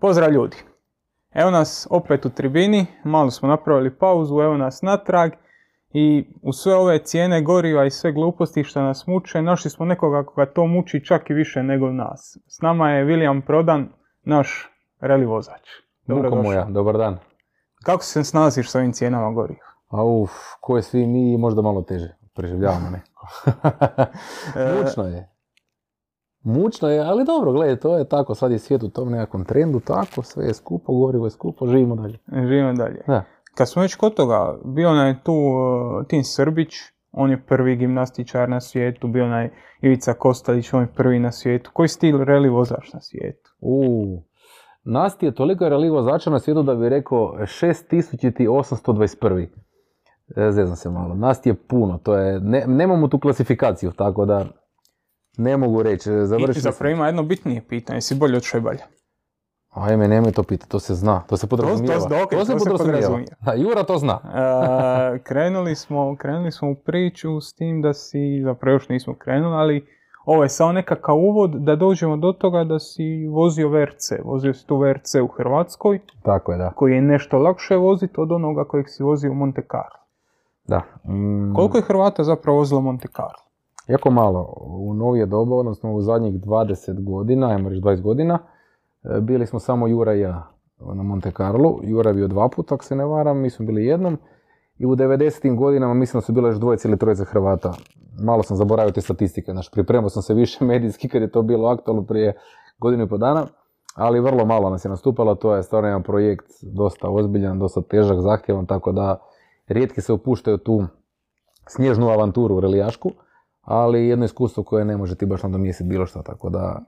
Pozdrav ljudi! Evo nas opet u tribini, malo smo napravili pauzu, evo nas natrag i u sve ove cijene goriva i sve gluposti što nas muče, našli smo nekoga koga to muči čak i više nego nas. S nama je William Prodan, naš reli vozač. Muko moja, dobar dan. Kako se snalaziš s ovim cijenama goriva? A uf, ko je svi mi, možda malo teže. Preživljavamo nekako. Mučno je. Mučno je, ali dobro, gledaj, to je tako, sad je svijet u tom nekakvom trendu, tako, sve je skupo, gorivo je skupo, živimo dalje. Živimo dalje. Da. Kad smo već kod toga, bio nam je tu uh, Tim Srbić, on je prvi gimnastičar na svijetu, bio nam je Ivica Kostalić, on je prvi na svijetu. Koji stil reli vozač na svijetu? U, Nasti je toliko reli vozača na svijetu da bi rekao 6821. E, Zezam se malo. Nasti je puno, to je, ne, nemamo tu klasifikaciju, tako da ne mogu reći. I Završili smo. zapravo ima jedno bitnije pitanje, jesi bolji od Šebalja? Ajme, nemoj to pitati, to se zna, to se podrazumijeva. to- se podrazumijeva. Da, Jura to zna. E, krenuli, smo, krenuli smo u priču s tim da si, zapravo još nismo krenuli, ali ovo je samo nekakav uvod da dođemo do toga da si vozio VRC. Vozio si tu VRC u Hrvatskoj, Tako je, da. koji je nešto lakše voziti od onoga kojeg si vozio u Monte Carlo. da. Mm, Koliko je Hrvata zapravo vozilo Monte Carlo? Jako malo. U novije doba, odnosno u zadnjih 20 godina, ajmo reći 20 godina, e, bili smo samo Jura i ja na Monte Carlo. Jura je bio dva puta, ako se ne varam, mi smo bili jednom. I u 90. godinama mislim da su bile još dvojice ili trojice Hrvata. Malo sam zaboravio te statistike, znači pripremao sam se više medijski kad je to bilo aktualno prije godinu i po dana, ali vrlo malo nas je nastupalo, to je stvarno jedan projekt dosta ozbiljan, dosta težak, zahtjevan, tako da rijetki se upuštaju u tu snježnu avanturu relijašku, ali jedno iskustvo koje ne može ti baš nadomjestiti bilo što, tako da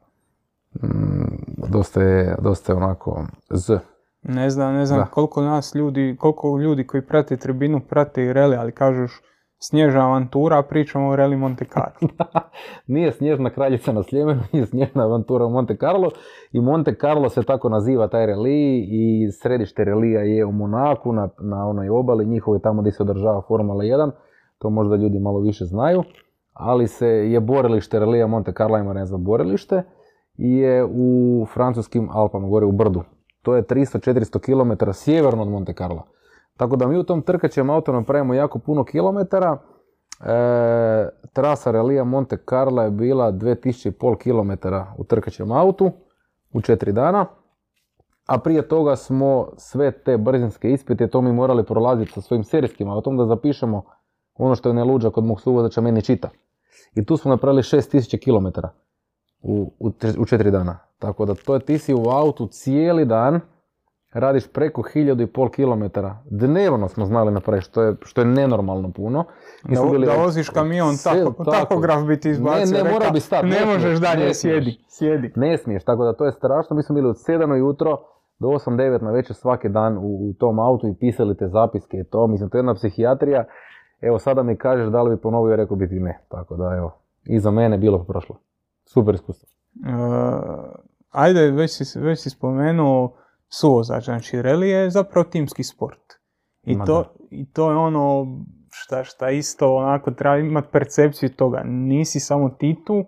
mm, dosta, je, dosta je onako z. Ne znam, ne znam Da. koliko nas ljudi, koliko ljudi koji prate tribinu prate i reli, ali kažeš snježna avantura, a pričamo o reli Monte Carlo. Nije snježna kraljica na Sljemenu, nije snježna avantura u Monte Carlo i Monte Carlo se tako naziva taj relij i središte relija je u Monaku na, na onoj obali njihovoj tamo gdje se održava Formula 1, to možda ljudi malo više znaju, ali se je borilište relija Monte Carlo, ima ne znam borilište, i je u francuskim Alpama, gore u Brdu. To je 300-400 km sjeverno od Monte Carlo. Tako da mi u tom trkaćem auto napravimo jako puno kilometara. E, trasa relija Monte Carlo je bila 2500 km u trkaćem autu u 4 dana. A prije toga smo sve te brzinske ispite, to mi morali prolaziti sa svojim serijskim autom da zapišemo ono što je ne luđa kod mog suvozača meni čita. I tu smo napravili 6000 km u, u, u 4 dana. Tako da to je ti si u autu cijeli dan, radiš preko 1500 km. Dnevno smo znali napraviti, što je, što je nenormalno puno. Mi Da, bili da voziš kamion, tako, tahograf bi ti izbacio. Ne, ne, mora bi stati. Ne možeš smiješ, dalje, ne sjedi, sjedi. Ne smiješ, tako da to je strašno. Mi smo bili od 7 ujutro do 8-9 na večer svaki dan u, u tom autu i pisali te zapiske i to. Mislim, to je jedna psihijatrija. Evo, sada mi kažeš da li bi ponovio, rekao bi ti ne. Tako da, evo, iza mene bilo prošlo. Super iskustvo. E, ajde, već si, već si spomenuo suvozač, znači reli je zapravo timski sport. I, Ma to, da. I to je ono šta, šta isto onako treba imati percepciju toga. Nisi samo ti tu,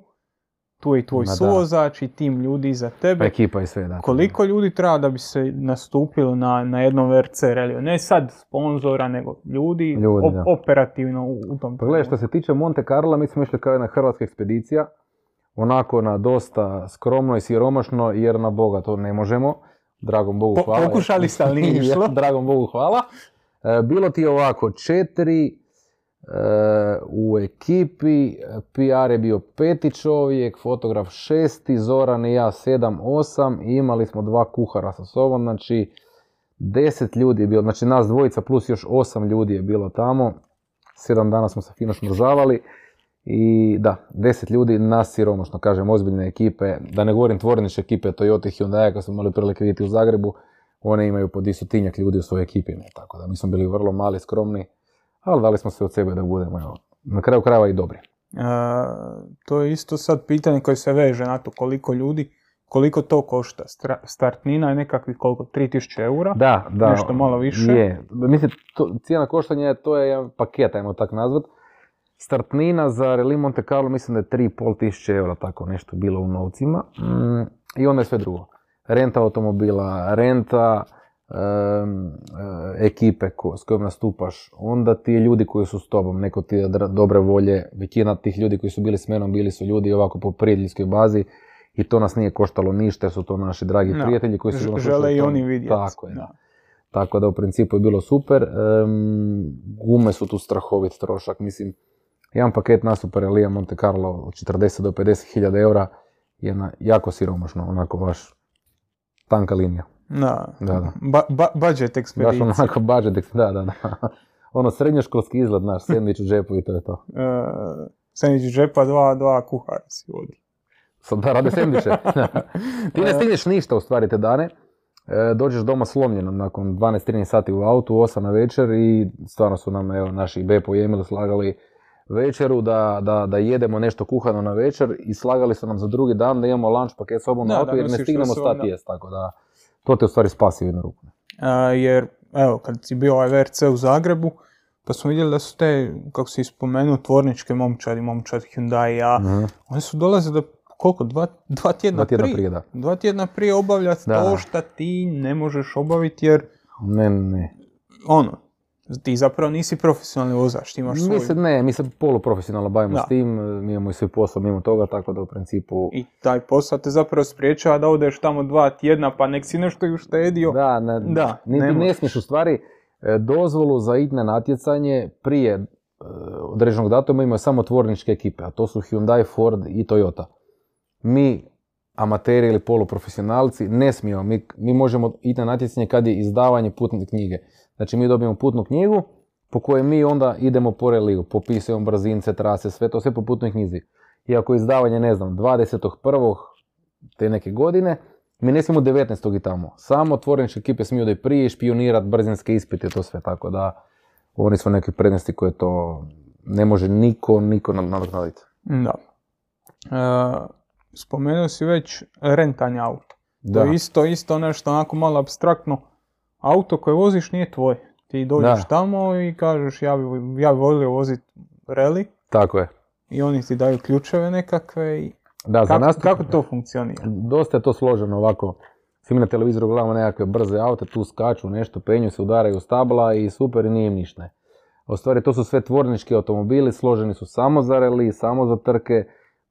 tu je i tvoj Ma da. i tim ljudi iza Pa tebe. ekipa i sve, da. Koliko ljudi treba da bi se nastupilo na, na jednom VRC reliju? Ne sad sponzora, nego ljudi, Ljudi, op- operativno u, u tom Pa gledaj, što se tiče Monte Carla, mi smo išli kao jedna hrvatska ekspedicija. Onako na dosta skromno i siromašno, jer na Boga to ne možemo. Dragom Bogu Po- hvala. pokušali ste, ali nije Je, išlo. Dragom Bogu hvala. E, bilo ti je ovako, četiri u ekipi, PR je bio peti čovjek, fotograf šesti, Zoran i ja sedam, osam. I imali smo dva kuhara sa sobom, znači deset ljudi je bilo, znači nas dvojica plus još osam ljudi je bilo tamo, sedam dana smo se fino smrzavali i da, deset ljudi nas siromašno, kažem, ozbiljne ekipe, da ne govorim tvorničke ekipe Toyota i Hyundai, kad smo imali prilike vidjeti u Zagrebu, one imaju po distotinjak ljudi u svojoj ekipi, ne, tako da mi smo bili vrlo mali, skromni, ali dali smo se od sebe da budemo, evo, na kraju krajeva i dobri. E, to je isto sad pitanje koje se veže na to koliko ljudi, koliko to košta. Stra- startnina je nekakvih koliko, 3000 eura? Da, da. Nešto malo više. Je. Mislim, to, cijena koštanja to je jedan paket, ajmo tak nazvat. Startnina za Rally Monte Carlo mislim da je 3,5 tisuće eura, tako nešto bilo u novcima. Mm, I onda je sve drugo. renta automobila, renta ekipe ko, s kojom nastupaš, onda ti ljudi koji su s tobom, neko ti je dobre volje, većina tih ljudi koji su bili s menom bili su ljudi ovako po prijateljskoj bazi i to nas nije koštalo ništa jer su to naši dragi prijatelji koji su žele i oni vidjeti. Tako je. Da. Tako da u principu je bilo super. Em, gume su tu strahovit trošak. Mislim, jedan paket nasupa Relija Monte Carlo od 40 do 50 hiljada eura je na, jako siromašno, onako baš tanka linija. Da. Da, da. Ba- ba- budget Baš ekspedicija. onako budget, da, da, da. Ono srednjoškolski izgled, naš sandvič u džepu i to je to. Uh, sandvič iz džepa, dva, dva kuhara si vodi. Sad da rade sendviče. Ti ne stigneš ništa u stvari te dane. E, dođeš doma slomljeno nakon 12-13 sati u autu, 8 na večer i stvarno su nam evo, naši Bepo i Emil slagali večeru da, da, da jedemo nešto kuhano na večer i slagali su nam za drugi dan da imamo lunch paket sobom Da, na autu jer ne stignemo sobom, stati jest, tako da to te u stvari spasi jednu ruku. Uh, jer, evo, kad si bio ovaj VRC u Zagrebu, pa smo vidjeli da su te, kako si spomenuo, tvorničke momčadi, momčad Hyundai, Mhm. oni su dolazili da, koliko, dva, dva tjedna, Dva tjedna prije, prije, da. Dva tjedna prije obavljati to šta ti ne možeš obaviti jer, Ne, ne. ono, ti zapravo nisi profesionalni vozač, ti imaš Mi svoj... se, ne, mi se poluprofesionalno bavimo Da. s tim, mi imamo i svoj posao mimo toga, tako da u principu... I taj posao te zapravo spriječava da odeš tamo dva tjedna pa nek si nešto i uštedio. Da, ne, Da, ne ne, smiješ u stvari e, dozvolu za itne natjecanje prije e, određenog datuma imaju samo tvorničke ekipe, a to su Hyundai, Ford i Toyota. Mi, amateri ili poluprofesionalci, ne smijemo. Mi, mi možemo ići na natjecanje kad je izdavanje putne knjige. Znači mi dobijemo putnu knjigu po kojoj mi onda idemo po reliju, popisujemo brzince, trase, sve to, sve po putnoj knjizi. I ako je izdavanje, ne znam, 21. te neke godine, mi ne smijemo 19. i tamo. Samo tvorničke ekipe smiju da i prije špionirat brzinske ispite, to sve tako da oni su neke prednosti koje to ne može niko, niko nad- nadoknaditi. Da. E, spomenuo si već rentanje auta. Da. To je isto, isto nešto onako malo abstraktno. Auto koje voziš nije tvoj. Ti dođeš Da. tamo i kažeš ja bi, ja bi volio voziti reli Tako je. i oni ti daju ključeve nekakve i Da, za kako, nas kako to funkcionira? dosta je to složeno ovako. Svi na televizoru gledamo nekakve brze aute, tu skaču nešto, penju se, udaraju stabla i super i nije im ništa. U stvari to su sve tvornički automobili, složeni su samo za reli, samo za trke,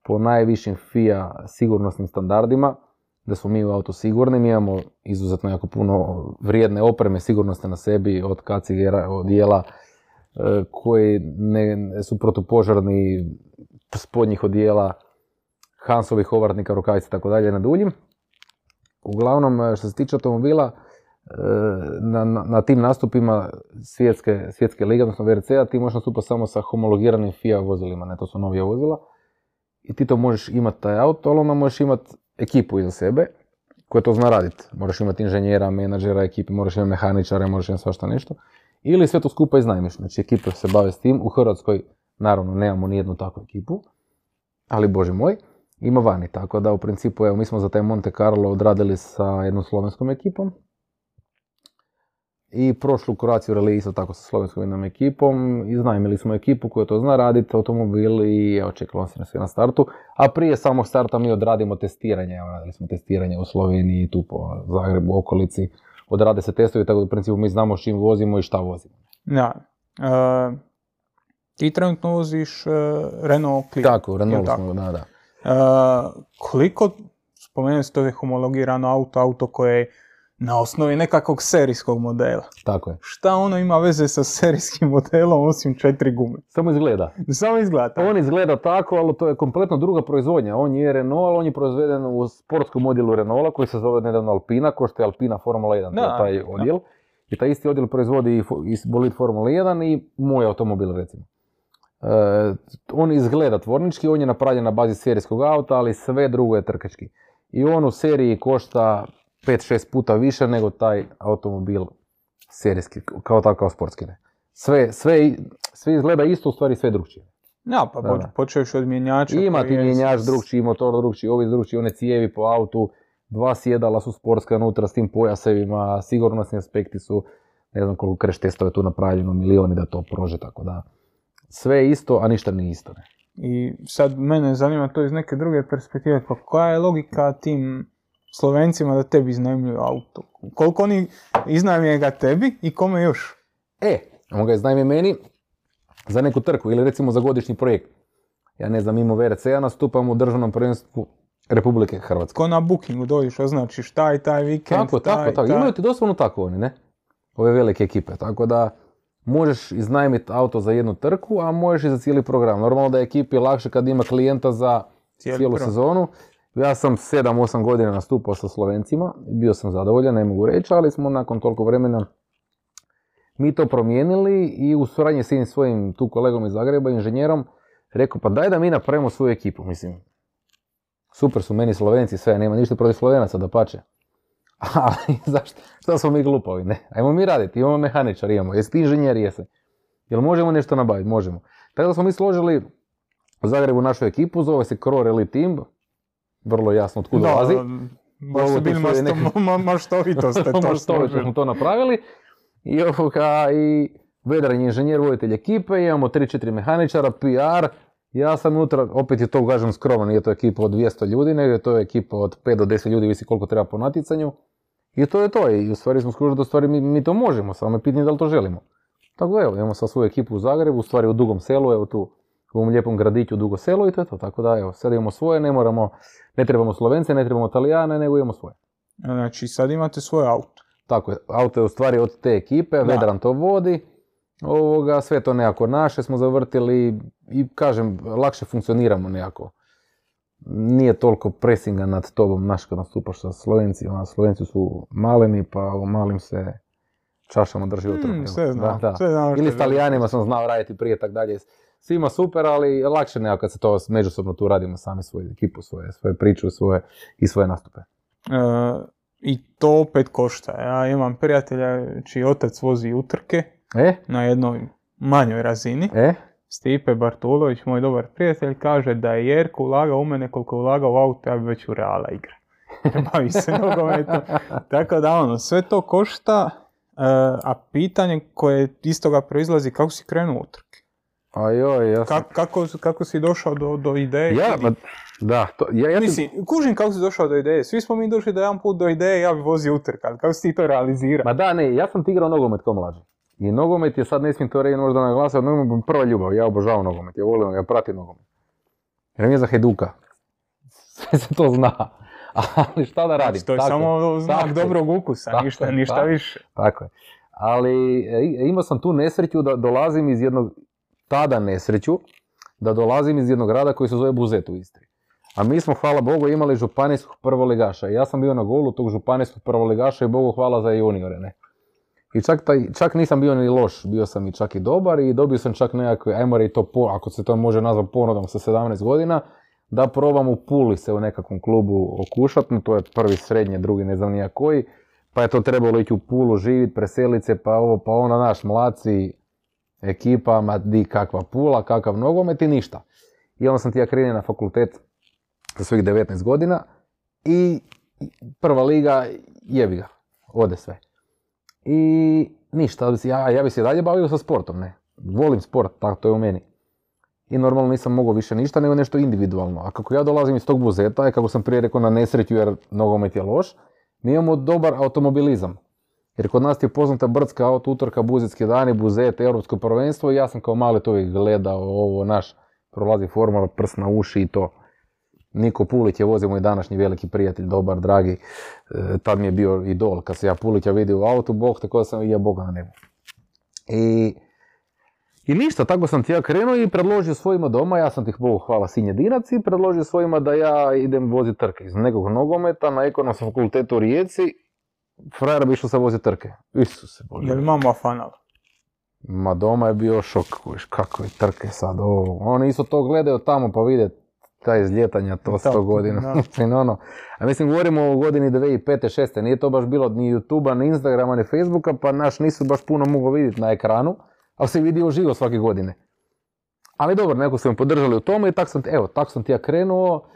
po najvišim FIA sigurnosnim standardima, da smo mi u auto sigurni, mi imamo izuzetno jako puno vrijedne opreme sigurnosne na sebi, od kacigera, odijela, e, koji ne, su protupožarni, spodnjih odijela, Hansovih ovratnika, rukavica i tako dalje na duljim. Uglavnom, e, što se tiče automobila, e, na, na, na tim nastupima svjetske, svjetske lige, odnosno VRC-a, ti možeš nastupati samo sa homologiranim FIA vozilima, ne, to su novija vozila. I ti to možeš imati taj auto, ali onda možeš imati ekipu iza sebe koja to zna raditi. Moraš imati inženjera, menadžera ekipe, moraš imati mehaničare, moraš imati svašta nešto. Ili sve to skupa iznajmiš. Znači ekipe se bave s tim. U Hrvatskoj, naravno, nemamo ni jednu takvu ekipu, ali bože moj, ima vani. Tako da u principu, evo, mi smo za taj Monte Carlo odradili sa jednom slovenskom ekipom. I prošlu kuraciju isto tako sa slovenskom jednom ekipom. Iznajmili smo ekipu koja to zna raditi, automobil i evo čekalo se na sve na startu. A prije samog starta mi odradimo testiranje. Evo, radili smo testiranje u Sloveniji, tu po Zagrebu, okolici. Odrade se testovi, tako da u principu mi znamo s čim vozimo i šta vozimo. Da. E, ti trenutno voziš e, Renault Clio. Tako, Renault tako? smo, da, da. E, koliko, to je homologirano auto, auto koje je na osnovi nekakvog serijskog modela. Tako je. Šta ono ima veze sa serijskim modelom osim četiri gume? Samo izgleda. Samo izgleda tako. On izgleda tako, ali to je kompletno druga proizvodnja. On je Renault, ali on je proizveden u sportskom odjelu Renaulta koji se zove nedavno Alpina, ko što je Alpina Formula 1, to Da, je taj da. odjel. I taj isti odjel proizvodi i bolid Formula 1 i moj automobil recimo. E, on izgleda tvornički, on je napravljen na bazi serijskog auta, ali sve drugo je trkački. I on u seriji košta 5-6 puta više nego taj automobil serijski, kao takav sportski. Ne. Sve, sve, sve izgleda isto, u stvari sve drugčije. Ja, pa Da, počeš od mjenjača. Ima ti je mjenjač s- drugčiji, motor drugčiji, ovi drugčiji, one cijevi po autu, dva sjedala su sportska unutra s tim pojasevima, sigurnosni aspekti su, ne znam koliko kreš testova je tu napravljeno, milioni da to prože, tako da sve je isto, a ništa nije isto. Ne. I sad mene zanima to iz neke druge perspektive, pa koja je logika tim Slovencima da tebi iznajmljuju auto? Koliko oni iznajmljuju ga tebi i kome još? E, on ga iznajmi meni za neku trku ili recimo za godišnji projekt. Ja ne znam, mimo VRC-a nastupam u državnom prvenstvu Republike Hrvatske. Ko na bookingu dođeš, označiš taj, taj vikend, Tako, taj, tako, tako. taj. Imaju ti doslovno tako oni, ne? Ove velike ekipe. Tako da možeš iznajmiti auto za jednu trku, a možeš i za cijeli program. Normalno da je ekipi lakše kad ima klijenta za cijelu sezonu. Ja sam 7-8 godina nastupao sa Slovencima, bio sam zadovoljan, ne mogu reći, ali smo nakon toliko vremena mi to promijenili i u suradnji s jednim svojim tu kolegom iz Zagreba, inženjerom, rekao pa daj da mi napravimo svoju ekipu, mislim. Super su meni Slovenci, sve, nema ništa protiv Slovenaca, da pače. Ali zašto? Što smo mi glupovi, ne? Ajmo mi raditi, imamo mehaničar, imamo. Jesi ti inženjer, jesi. Jel možemo nešto nabaviti? Možemo. Tako da smo mi složili u Zagrebu našu ekipu, zove se Crore Elite Team, vrlo jasno od kuda Da, dolazi. baš su bili maštovito ste to Maštovito smo to napravili. I, ovoga, i Vedran je inženjer, voditelj ekipe, imamo 3-4 mehaničara, PR, ja sam unutra, opet je to, kažem, skromno, nije to ekipa od 200 ljudi, nego je to ekipa od 5 do 10 ljudi, visi koliko treba po natjecanju. I to je to, i u stvari smo skužili da u stvari mi, mi to možemo, samo je pitanje da li to želimo. Tako evo, imamo sad svoju ekipu u Zagrebu, u stvari u Dugom selu, evo tu, u ovom lijepom gradiću Dugo selo i to je to. Tako da evo, sad imamo svoje, ne moramo, ne trebamo Slovence, ne trebamo Italijane, nego imamo svoje. Znači, sad imate svoj auto. Tako je, auto je u stvari od te ekipe, Vedran to vodi, ovoga, sve to nekako naše smo zavrtili i kažem, lakše funkcioniramo nekako. Nije toliko presinga nad tobom, naš kad nastupaš sa Slovencima, Slovenci su maleni pa u malim se čašama drži u Hmm, sve znam, Da, da. sve znam Ili s Talijanima sam znao raditi prije tak dalje. Svima super, ali lakše nekako kad se to međusobno tu radimo sami svoju ekipu, svoje, svoje priču svoje, i svoje nastupe. E, I to opet košta. Ja imam prijatelja čiji otac vozi utrke E, na jednoj manjoj razini. e, Stipe Bartulović, moj dobar prijatelj, kaže da je Jerko ulagao u mene koliko je ulagao u auto, ja bi već u Reala igra. Bavi se nogometom. Tako da ono, sve to košta, e, a pitanje koje iz toga proizlazi, kako si krenuo u utrke? A joj, ja sam... Ka- kako, kako si došao do, do ideje? Ja, Ili- ma, da, to, ja, ja sam- Mislim, kužim kako si došao do ideje. Svi smo mi došli do jedan put do ideje, ja bi vozio utrka. ali Kako si ti to realizirao? Ma da, ne, ja sam ti igrao nogomet kao mlađi. I nogomet je, sad ne smijem to reći možda naglasiti, ali nogomet je prva ljubav, ja obožavam nogomet, ja volim ja pratim nogomet. Jer mi je za Hajduka. Sve se to zna. Ali šta da radim? Znači, to je Tako samo znak tako dobrog ukusa, Tako ništa, ništa tako. više. Tako je. Ali e, imao sam tu nesreću da dolazim iz jednog, tada nesreću, da dolazim iz jednog grada koji se zove Buzet u Istri. A mi smo, hvala Bogu, imali županijskog prvoligaša. Ja sam bio na golu tog županijskog prvoligaša i Bogu hvala za juniore, ne. I čak, taj, čak nisam bio ni loš, bio sam i čak i dobar i dobio sam čak nekakve, ajmo reći to, po, ako se to može nazvati ponudom sa 17 godina, da probam u Puli se u nekakvom klubu okušat, no to je prvi srednje, drugi ne znam nija koji, pa je to trebalo ići u Pulu živit, preselit se, pa ovo, pa ono, naš, mlaci, ekipa, ma di kakva Pula, kakav nogomet i ništa. I onda sam ti ja krenuo na fakultet za svojih 19 godina i prva liga, jebi ga, ode sve. I ništa, ja, ja bi se dalje bavio sa sportom, ne. Volim sport, tako to je u meni. I normalno nisam mogao više ništa nego nešto individualno. A kako ja dolazim iz tog buzeta i kako sam prije rekao na nesreću jer nogomet je loš, mi imamo dobar automobilizam. Jer kod nas je poznata brdska auto, utorka, buzetski dani, buzet, europsko prvenstvo i ja sam kao mali to uvijek gledao, ovo naš, prolazi formula, prst na uši i to. Niko Pulić je vozio moj današnji veliki prijatelj, dobar, dragi, e, tad mi je bio idol. Kad se ja Pulića vidio u autu, bog, tako da sam i ja Boga na nebu. I, I ništa, tako sam ti ja krenuo i predložio svojima doma, ja sam tih Bogu hvala Sinjedinac i predložio svojima da ja idem voziti trke iz nekog nogometa na ekonomskom fakultetu u Rijeci. Frajer bi išao sa voziti trke. Isuse, Bože. Jel mama fanala? Ma doma je bio šok, kužiš, kako je trke sad ovo. Oni isto to gledaju tamo pa vide taj izljetanja, to 100 godina. ono, a mislim, govorimo o godini 2005. 6. Nije to baš bilo ni youtube ni Instagrama, ni Facebooka, pa naš nisu baš puno mogao vidjeti na ekranu, ali se vidio živo svake godine. Ali dobro, neko su me podržali u tome i tak sam, evo, tak sam ti ja krenuo,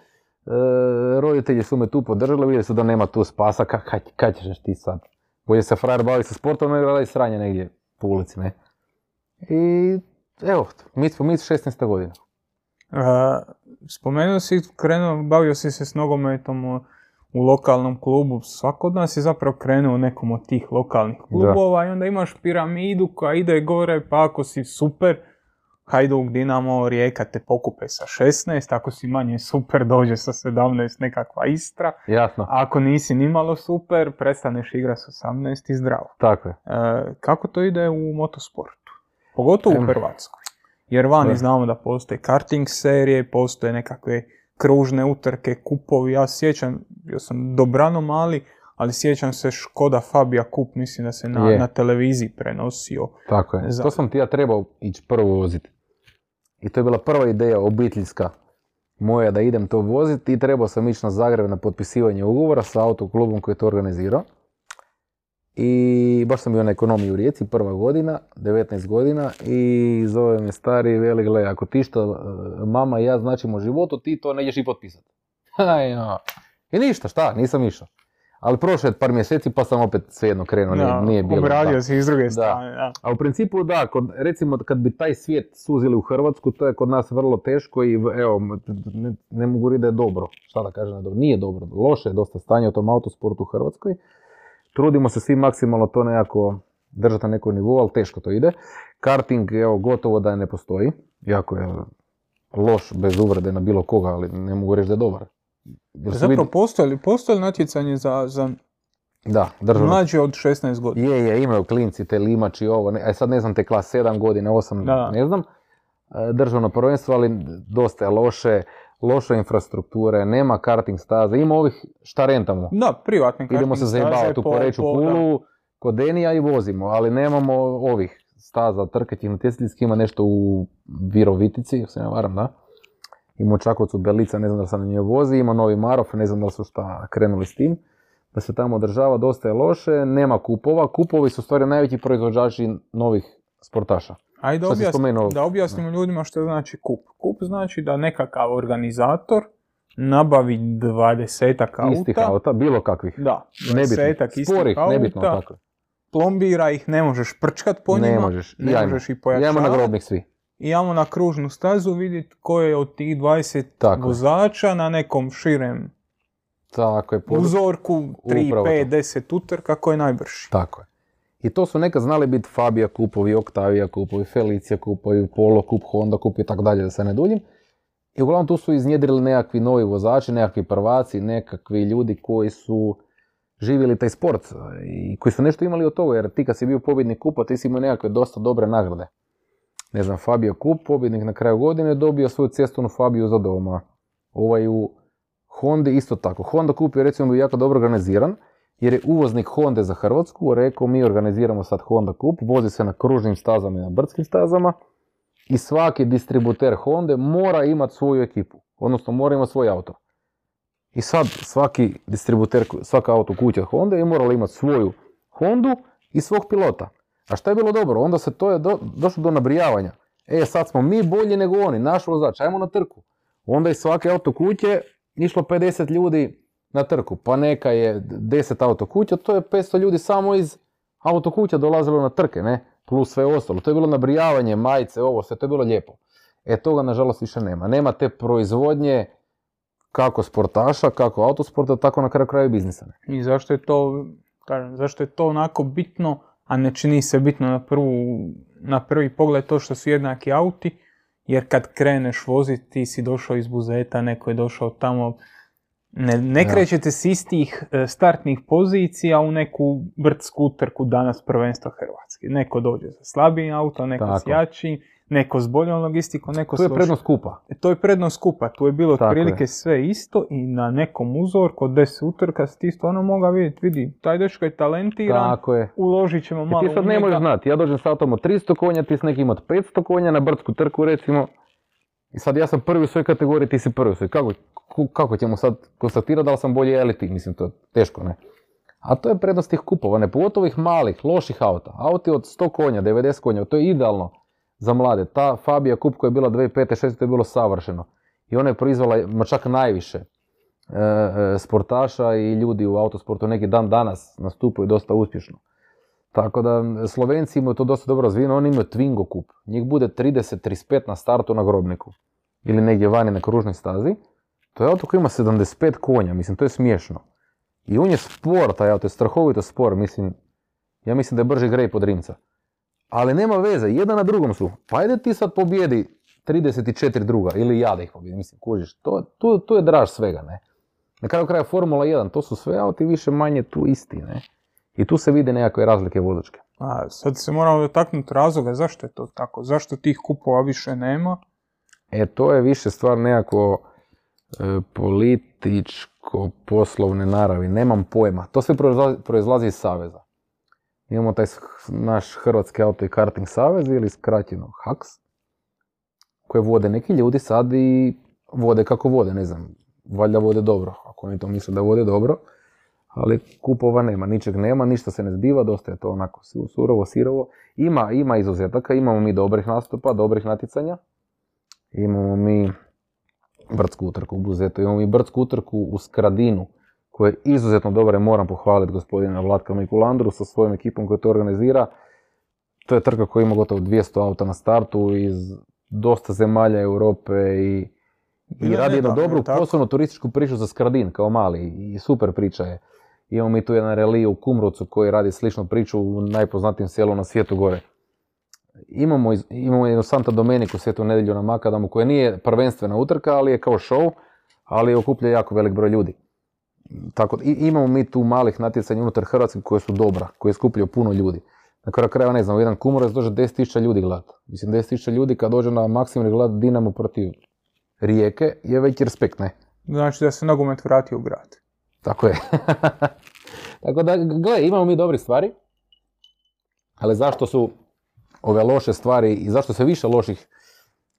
roditelji su me tu podržali, vidjeli su da nema tu spasa, ka, kad ćeš ti sad? Bolje se frajer bavi sa sportom nego radi sranje negdje po ulici, ne? I evo, mi smo mi 16. godina. Uh, spomenuo si, krenuo, bavio si se s nogometom u- u lokalnom klubu, svako od nas je zapravo krenuo u nekom od tih lokalnih klubova i onda imaš piramidu koja ide gore, pa ako si super, Hajduk, Dinamo, Rijeka te pokupe sa 16, ako si manje super dođe sa 17 nekakva Istra. Jasno. A ako nisi nimalo super, prestaneš igrati sa 18 i zdravo. Tako je. E, kako to ide u motosportu? Pogotovo u Hrvatskoj. Jer vani znamo da postoje karting serije, postoje nekakve kružne utrke, kupovi. Ja sjećam, bio sam dobrano mali, ali sjećam se Škoda Fabia Kup, mislim da se na, na televiziji prenosio. Tako je. To sam ti ja trebao ići prvo voziti. I to je bila prva ideja obiteljska moja da idem to voziti i trebao sam ići na Zagreb na potpisivanje ugovora sa autoklubom koji je to organizirao. I baš sam bio na ekonomiji u Rijeci, prva godina, 19 godina i zove me stari i veli, gle, ako ti što e, mama i ja značimo životu, ti to nećeš i potpisati. I ništa, šta, nisam išao. Ali prošlo je par mjeseci pa sam opet svejedno krenuo, nije, nije bilo. Obradio si iz druge strane, da. A u principu da, kod, recimo kad bi taj svijet suzili u Hrvatsku, to je kod nas vrlo teško i evo, ne, ne mogu reći da je dobro. Šta da kažem, dobro. nije dobro, loše je dosta stanje u tom autosportu u Hrvatskoj. Trudimo se svi maksimalno to nekako držati na nekom nivou, ali teško to ide. Karting, evo, gotovo da ne postoji, jako je loš bez uvrede na bilo koga, ali ne mogu reći da je dobar. Zapravo postoji li, postoji li za, za da, državno. Mlađi od 16 godina. Je, je, imaju klinci, te limači, ovo, ne, sad ne znam te klas 7 godina, 8, ne znam. E, državno prvenstvo, ali dosta je loše, loše infrastrukture, nema karting staza, ima ovih šta rentamo. Da, privatni karting Idemo se zajebavati u Poreću Pulu, kod Denija i vozimo, ali nemamo ovih staza trketih natjecateljskih, ima nešto u Virovitici, ako se ne varam, da? Ima u Čakovcu Belica, ne znam da se na njoj vozi, ima Novi Marof, ne znam da li su šta krenuli s tim. Da se tamo održava, dosta je loše, nema kupova. Kupovi su stvari najveći proizvođači novih sportaša. Ajde da, objasnimo, da objasnimo ljudima što znači kup. Kup znači da nekakav organizator nabavi dvadesetak auta. Istih auta, bilo kakvih. Da, dvadesetak istih Sporih, auta. Nebitno, tako. Plombira ih, ne možeš prčkat po njima. Ne možeš. Ne možeš ih pojačavati. na grobnik svi i ajmo na kružnu stazu vidjeti ko je od tih 20 Tako. vozača na nekom širem Tako je, uzorku 3, 5, 10 utrka ko je najbrži. Tako je. I to su nekad znali biti Fabija kupovi, Octavia kupovi, Felicia kupovi, Polo kup, Honda kup i tako dalje, da se ne duljim. I uglavnom tu su iznjedrili nekakvi novi vozači, nekakvi prvaci, nekakvi ljudi koji su živjeli taj sport i koji su nešto imali od toga, jer ti kad si bio pobjednik kupa, ti si imao nekakve dosta dobre nagrade ne znam, Fabio Kup, pobjednik na kraju godine, dobio svoju cestovnu Fabiju za doma. Ovaj u Honda isto tako. Honda Kup je recimo bio jako dobro organiziran, jer je uvoznik Honda za Hrvatsku rekao mi organiziramo sad Honda Kup, vozi se na kružnim stazama i na brdskim stazama i svaki distributer Honda mora imati svoju ekipu, odnosno mora imati svoj auto. I sad svaki distributer, svaka auto kuća Honda je morala imati svoju Hondu i svog pilota. A šta je bilo dobro? Onda se to je došlo do nabrijavanja. E, sad smo mi bolji nego oni, naš vozač, ajmo na trku. Onda iz svake auto kuće išlo 50 ljudi na trku, pa neka je 10 auto kuća, to je 500 ljudi samo iz auto kuća dolazilo na trke, ne? Plus sve ostalo. To je bilo nabrijavanje, majice, ovo, sve to je bilo lijepo. E, toga nažalost više nema. Nema te proizvodnje kako sportaša, kako autosporta, tako na kraju kraju biznisa. I zašto je to, kažem, zašto je to onako bitno a ne čini se bitno na, prvu, na prvi pogled to što su jednaki auti, jer kad kreneš voziti ti si došao iz Buzeta, neko je došao tamo, ne, ne krećete s istih e, startnih pozicija u neku brdsku utrku danas prvenstva Hrvatske. Neko dođe sa slabijim auto, neko s jačim, neko s boljom logistikom, neko To je prednost skupa. E, to je prednost skupa, tu je bilo otprilike sve isto i na nekom uzorku od 10 utrka si ti stvarno moga vidjeti, vidi, taj dečko je talentiran, Tako je. uložit ćemo malo I ti sad ne možeš znati, ja dođem s autom od 300 konja, ti s nekim od 500 konja na brdsku trku recimo, i sad ja sam prvi u svojoj kategoriji, ti si prvi u svojoj. Kako, kako ćemo sad konstatirati da li sam bolji ili ti? Mislim, to je teško, ne? A to je prednost tih kupova, ne pogotovo ovih malih, loših auta. Auti od 100 konja, 90 konja, to je idealno za mlade. Ta Fabia Kup koja je bila 2005-2006 to je bilo savršeno. I ona je proizvala ma čak najviše e, e, sportaša i ljudi u autosportu neki dan danas nastupaju dosta uspješno. Tako da Slovenci imaju to dosta dobro razvijeno, oni imaju Twingo kup. Njih bude 30-35 na startu na grobniku ili negdje vani na kružnoj stazi. To je auto koji ima 75 konja, mislim to je smiješno. I on je spor, taj auto je strahovito spor, mislim, ja mislim da je brži grej pod Rimca. Ali nema veze, jedan na drugom su. Pa ajde ti sad pobjedi 34 druga, ili ja da ih pobjedim, mislim, kužiš, to, tu, tu je draž svega, ne. Na kraju kraja Formula 1, to su sve auti više manje tu isti, ne. I tu se vide nekakve razlike vozačke. A sad se moramo dotaknuti razloga zašto je to tako, zašto tih kupova više nema. E, to je više stvar nekako e, političko poslovne naravi, nemam pojma. To sve proizlazi, proizlazi iz Saveza. Imamo taj naš Hrvatski auto i karting savez ili skratjeno HAKS, koje vode neki ljudi sad i vode kako vode, ne znam, valjda vode dobro, ako oni to misle da vode dobro, ali kupova nema, ničeg nema, ništa se ne zbiva, dosta je to onako su- surovo, sirovo. Ima, ima izuzetaka, imamo mi dobrih nastupa, dobrih natjecanja, imamo mi brdsku utrku u Buzetu, imamo mi brdsku utrku u Skradinu, koja je izuzetno dobra i moram pohvaliti gospodina Vlatka Mikulandru sa svojom ekipom koja to organizira. To je trka koja ima gotovo 200 auta na startu iz dosta zemalja Europe i, radi jednu dobru poslovnu turističku priču za Skradin kao mali i super priča je. Imamo mi tu jedan relij u Kumrovcu koji radi sličnu priču u najpoznatijem selu na svijetu gore. Imamo, iz- imamo jednu Santa Domeniku svijetu nedjelju na Makadamu koja nije prvenstvena utrka, ali je kao show, ali okuplja jako velik broj ljudi. Tako, i, imamo mi tu malih natjecanja unutar Hrvatske koje su dobra, koje skupljaju puno ljudi. Na kraju krajeva ne znam, u jedan Kumorac dođe 10.000 ljudi gledat. Mislim 10.000 ljudi kad dođe na maksimum gledat Dinamo protiv Rijeke je već respekt, ne? Znači da se nogomet vrati u grad. Tako je. Tako da, gle, imamo mi dobrih stvari, ali zašto su ove loše stvari i zašto se više loših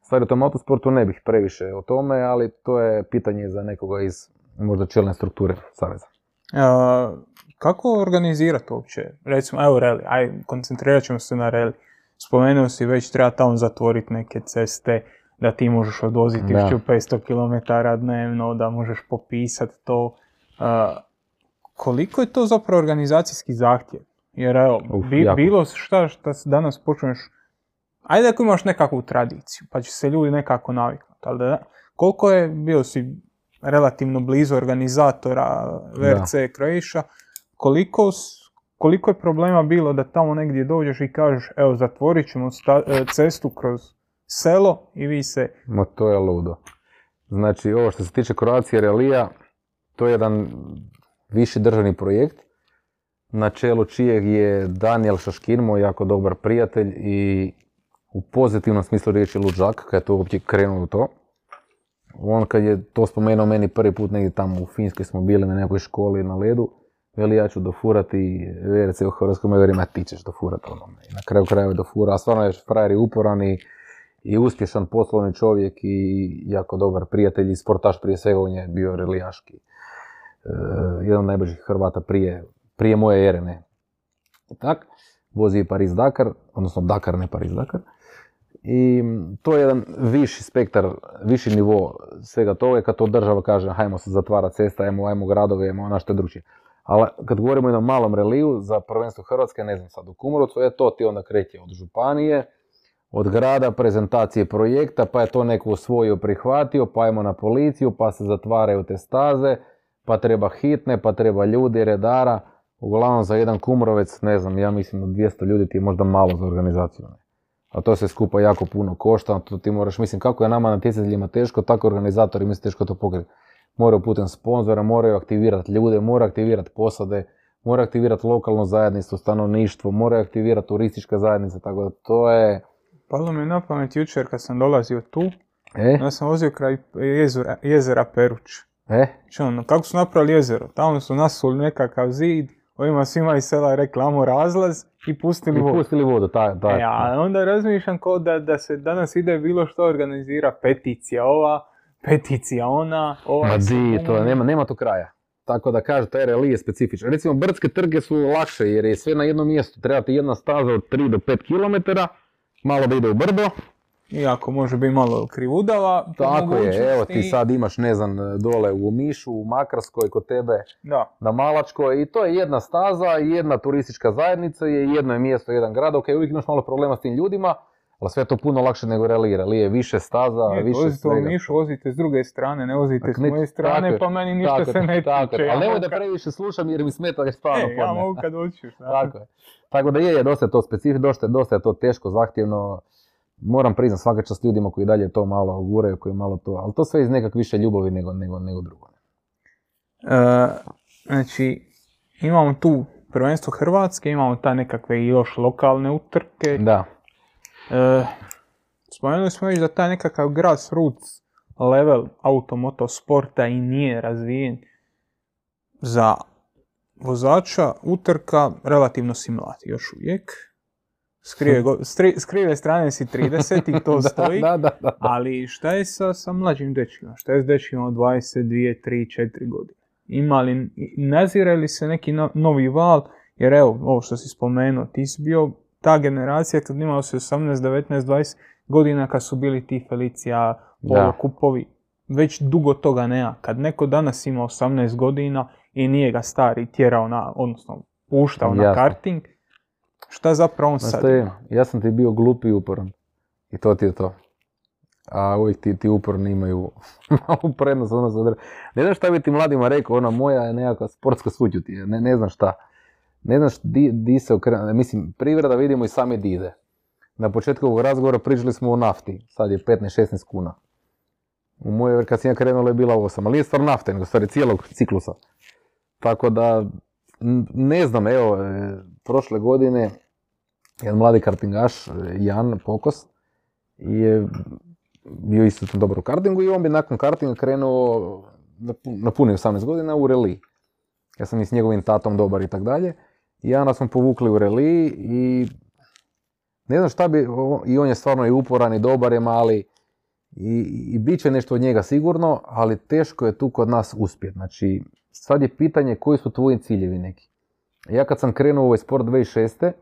stvari u tom autosportu ne bih previše o tome, ali to je pitanje za nekoga iz možda čelne strukture Saveza. A, kako organizirati uopće? Recimo, evo reli, aj koncentrirat ćemo se na reli. Spomenuo si već treba tamo zatvoriti neke ceste, da ti možeš odvoziti Da. 1500 km dnevno, da možeš popisati to. A, koliko je to zapravo organizacijski zahtjev? Jer evo, Uf, bi- bilo šta što se danas počneš, ajde ako imaš nekakvu tradiciju, pa će se ljudi nekako naviknuti, ali da, koliko je, bio si relativno blizu organizatora VRC Croatia, koliko, koliko je problema bilo da tamo negdje dođeš i kažeš, evo zatvorit ćemo sta- e, cestu kroz selo i vi se, Ma to je ludo. Znači, ovo što se tiče Croacije Relija, to je jedan viši državni projekt, na čelu čijeg je Daniel Šaškin, moj jako dobar prijatelj i u pozitivnom smislu riječi luđak, kad je to uopće krenuo u to. On kad je to spomenuo meni prvi put negdje tamo u Finskoj smo bili na nekoj školi na ledu, veli ja ću dofurati VRC u Hrvatskom, ja velim, ti ćeš dofurati ono. I na kraju krajeva je dofura, a stvarno je frajer i uporan i, i uspješan poslovni čovjek i jako dobar prijatelj i sportaš prije svega, on je bio relijaški. E, jedan od najboljih Hrvata prije, prije moje ere, ne. I tak, vozi Paris Dakar, odnosno Dakar, ne Paris Dakar. I to je jedan viši spektar, viši nivo svega toga, kad to država kaže, hajmo se zatvara cesta, ajmo, ajmo gradove, ajmo na što je drugčije. Ali kad govorimo o jednom malom reliju za prvenstvo Hrvatske, ne znam sad u Kumorovcu, je to ti onda kreće od županije, od grada, prezentacije projekta, pa je to neko usvojio, prihvatio, pa ajmo na policiju, pa se zatvaraju te staze, pa treba hitne, pa treba ljudi, redara. Uglavnom za jedan Kumorovec, ne znam, ja mislim da 200 ljudi ti je možda malo za organizaciju. A to se skupa jako puno košta, to ti moraš, mislim kako je nama natjecateljima teško, tako organizatorima je teško to pokriti. Moraju putem sponzora, moraju aktivirati ljude, moraju aktivirati posade, moraju aktivirati lokalnu zajednicu, stanovništvo, moraju aktivirati turistička zajednica, tako da to je... palo mi je na pamet jučer kad sam dolazio tu, E, ja sam vozio kraj jezera, jezera Peruć. e, Znači ono, kako su napravili jezero? Tamo su nasuli nekakav zid, ovima svima iz sela rekli amo razlaz i pustili i vodu. pustili vodu, ta, ta, E, a onda razmišljam kao da, da se danas ide bilo što organizira peticija ova, peticija ona, ova. Ma di, to buni. nema, nema tu kraja. Tako da kaže, taj reli je specifičan. Recimo, brdske trke su lakše jer je sve na jednom mjestu. Treba ti jedna staza od 3 do 5 km, malo da ide u brdo. Iako može biti malo krivudava. po Tako je, evo ti sad imaš, ne znam, dole u Omišu, u Makarskoj, kod tebe Da, na Malačkoj i to je jedna staza, jedna turistička zajednica, je jedno je mjesto, jedan grad, ok, uvijek imaš malo problema s tim ljudima, Ali sve je to puno lakše nego reli. Reli je više staza, više vozite u svega. Nišu, vozite s druge strane, ne vozite s moje strane, pa meni ništa Tako se ne tako tiče. Ali nemoj da previše slušam jer mi smeta da stvarno E, ja mogu kad hoćeš. da. Tako je. Tako da je, je dosta je to specifično, dosta, dosta je to teško, zahtjevno. Moram priznat svaka čast ljudima koji dalje to malo guraju, koji malo to, ali to sve iz nekak više ljubavi nego, nego, nego drugo. E, znači, imamo tu prvenstvo Hrvatske, imamo ta nekakve još lokalne utrke. Da, E, spomenuli smo već da taj nekakav grassroots level automoto sporta i nije razvijen za vozača utrka relativno si mlad još uvijek. S krive, s strane si 30 i to da, stoji. da, da, da. Ali šta je sa, sa mlađim dečkima? Šta je s dečkima od 22, 3, 4 godine? Ima li, nazire li se neki no- novi val? Jer evo, ovo što si spomenuo, ti si bio ta generacija kad imao se 18, 19, 20 godina kad su bili ti Felicija, Polo kupovi. Već dugo toga nema. Kad neko danas ima 18 godina i nije ga stari tjerao na, odnosno puštao na karting, šta zapravo on sad je? Ja sam ti bio glup i uporan. I to ti je to. A uvijek ti, ti uporni imaju malu prednost. Ono ne znam šta bi ti mladima rekao, ona moja je nekakva sportska sućut je, ne, ne znam šta. Ne znaš di, di se okrene, mislim, privreda vidimo i sami di ide. Na početku ovog razgovora pričali smo o nafti, sad je 15-16 kuna. U moje, kad sam ja krenuo je bila 8, ali nije stvar nafte, nego stvar je cijelog ciklusa. Tako da, ne znam, evo, e, prošle godine jedan mladi kartingaš, Jan Pokos, je bio isto dobro u kartingu i on bi nakon kartinga krenuo, napu- napunio 18 godina u reli. Ja sam i s njegovim tatom dobar i tak dalje. I Jana smo povukli u reli i ne znam šta bi, i on je stvarno i uporan i dobar je mali i, i bit će nešto od njega sigurno, ali teško je tu kod nas uspjeti. Znači, sad je pitanje koji su tvoji ciljevi neki. Ja kad sam krenuo u ovaj sport 2006.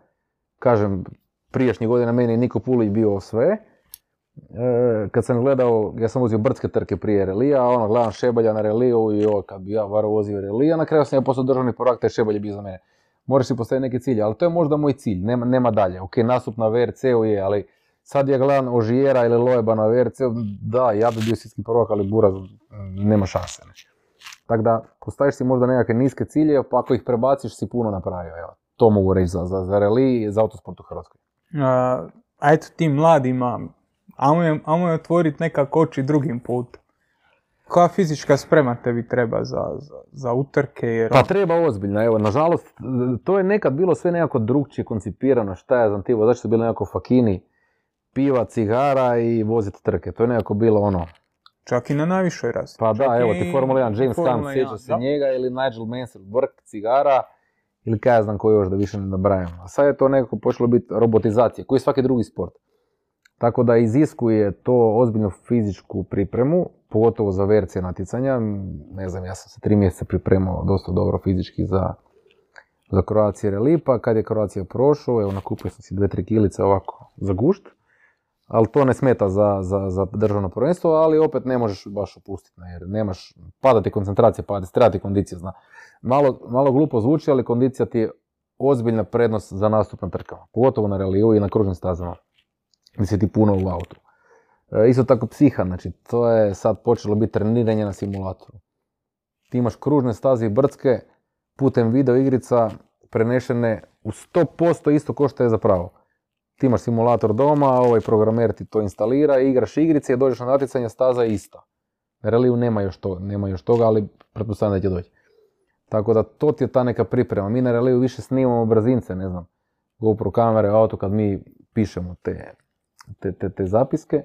kažem, prijašnjih godina meni je Niko Pulić bio sve. E, kad sam gledao, ja sam vozio brdske trke prije relija, ono, gledam Šebalja na reliju i ovo, kad bi ja varo vozio relija, na kraju sam ja postao državni prvak, taj Šebalj je bio za mene. Moraš si postaviti neki cilj, ali to je možda moj cilj, nema, nema dalje. Ok, nastup na VRC-u je, ali sad ja gledam Ožijera ili Loeba na VRC-u, da, ja bi bio svjetski prvak, ali Buraz mm, nema šanse. Ne. Tako da, postaviš si možda nekakve niske cilje, pa ako ih prebaciš si puno napravio. Evo. To mogu reći za, za, za reli i za autosport u Hrvatskoj. a, a eto tim mladima, ajmo je, je otvoriti nekako oči drugim putem. Koja fizička sprema tebi treba za, za, za utrke? Jer Pa treba ozbiljno, evo, nažalost, to je nekad bilo sve nekako drugčije koncipirano, šta ja znam ti, vozači su bili nekako fakini, piva, cigara i voziti trke, to je nekako bilo ono, čak i na najvišoj razini. pa da, evo ti Formula 1, James Hunt, sjeća 1, se da. njega ili Nigel Mansell, vrk, cigara, ili kaj ja znam ko još da više ne nabrajam. A sad je to nekako počelo biti robotizacija, koji je svaki drugi sport. Tako da iziskuje to ozbiljnu fizičku pripremu, pogotovo za VRC natjecanja. Ne znam, ja sam se tri mjeseca pripremao dosta dobro fizički za, za Croatia Rally, pa kad je Croatia prošao, evo nakupio sam si dve, tri kilice ovako za gušt, ali to ne smeta za, za, za državno prvenstvo, ali opet ne možeš baš opustiti, jer nemaš, pada ti koncentracija, pada, treba ti kondicija, zna. Malo, malo glupo zvuči, ali kondicija ti je ozbiljna prednost za nastup na trkama, pogotovo na reliju i na kružnim stazama, gdje si ti puno u autu. E, isto tako psiha, znači to je sad počelo biti treniranje na simulatoru. Ti imaš kružne staze i brdske putem video igrica prenešene u 100% isto ko što je zapravo. Ti imaš simulator doma, ovaj programer ti to instalira, igraš igrice i dođeš na natjecanje, staza je ista. Na reliju nema još, to, nema još toga, ali pretpostavljam da će doći. Tako da to ti je ta neka priprema. Mi na reliju više snimamo brzince, ne znam, GoPro kamere, auto kad mi pišemo te, te, te, te zapiske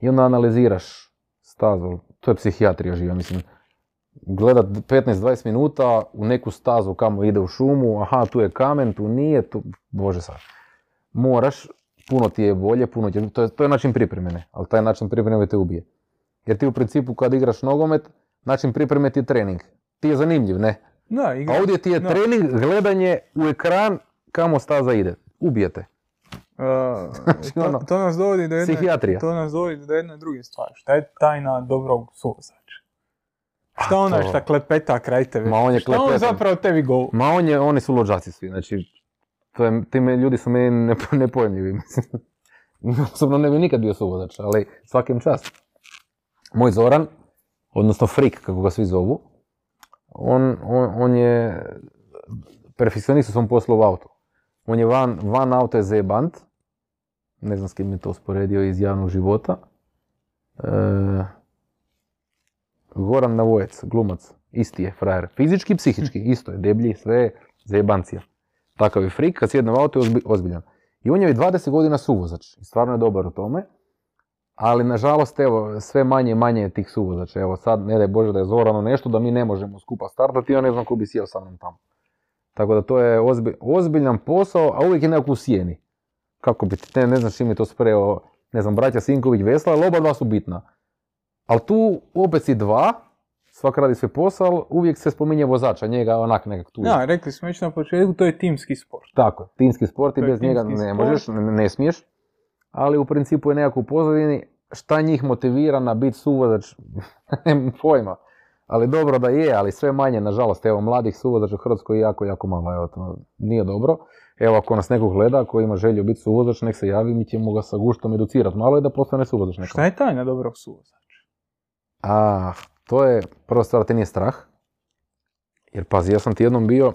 i onda analiziraš stazu. To je psihijatrija živa, mislim. Gledat 15-20 minuta u neku stazu kamo ide u šumu, aha, tu je kamen, tu nije, tu, bože sad. Moraš, puno ti je bolje, puno ti je, to je, to je način pripremene, ali taj način pripreme te ubije. Jer ti u principu kad igraš nogomet, način pripreme ti je trening. Ti je zanimljiv, ne? Da, igra. A ovdje ti je da. trening, gledanje u ekran kamo staza ide. Ubijete. Uh, Znači, to, ono, to nas dovodi do jedne, Psihijatrija. to nas dovodi do jedne druge stvari. Šta je tajna dobrog suvozača? Šta onaj to- šta klepeta kraj tebe? Ma on je Šta on zapravo tebi govori? Ma on je, oni su luđaci svi, znači, to je, ti me, ljudi su meni nepo- nepojmljivi, mislim. Osobno ne bi nikad bio suvozač, ali svakim čast. Moj Zoran, odnosno Frik, kako ga svi zovu, on, on, on je perfekcionist u svom poslu u autu. On je van, van auta je zebant, ne znam s kim je to usporedio iz javnog života. E, Goran Navojec, glumac, isti je frajer. Fizički psihički, isto je, deblji, sve je zebancija. Takav je frik, kad sjedne u auto je ozbi- ozbiljan. I on je već 20 godina suvozač i stvarno je dobar u tome. Ali nažalost, evo, sve manje i manje je tih suvozača. Evo sad, ne daj Bože da je Zorano nešto, da mi ne možemo skupa startati, ja ne znam ko bi sjeo sa mnom tamo. Tako da to je ozbi- ozbiljan posao, a uvijek je nekako u sjeni. Kako bi ne, ne znam čim je to spreo, ne znam, braća Sinković, Vesla, ali oba dva su bitna. Ali tu opet si dva, svak radi svoj posao, uvijek se spominje vozača, njega onak nekak tu. Ja, rekli smo već na početku, to je timski sport. Tako, timski sport i bez njega ne sport. možeš, ne, ne smiješ. Ali u principu je nekako u pozadini šta njih motivira na biti suvozač, nemam pojma. Ali dobro da je, ali sve manje, nažalost, evo, mladih suvozača u Hrvatskoj je jako, jako malo, evo, to nije dobro. Evo, ako nas neko gleda, ako ima želju biti suvozač, nek se javi, mi ćemo ga sa guštom educirati. Malo je da postane suvozač. Šta je tajna dobrog suvozača? A, to je, prva stvar, te nije strah. Jer pazi, ja sam ti jednom bio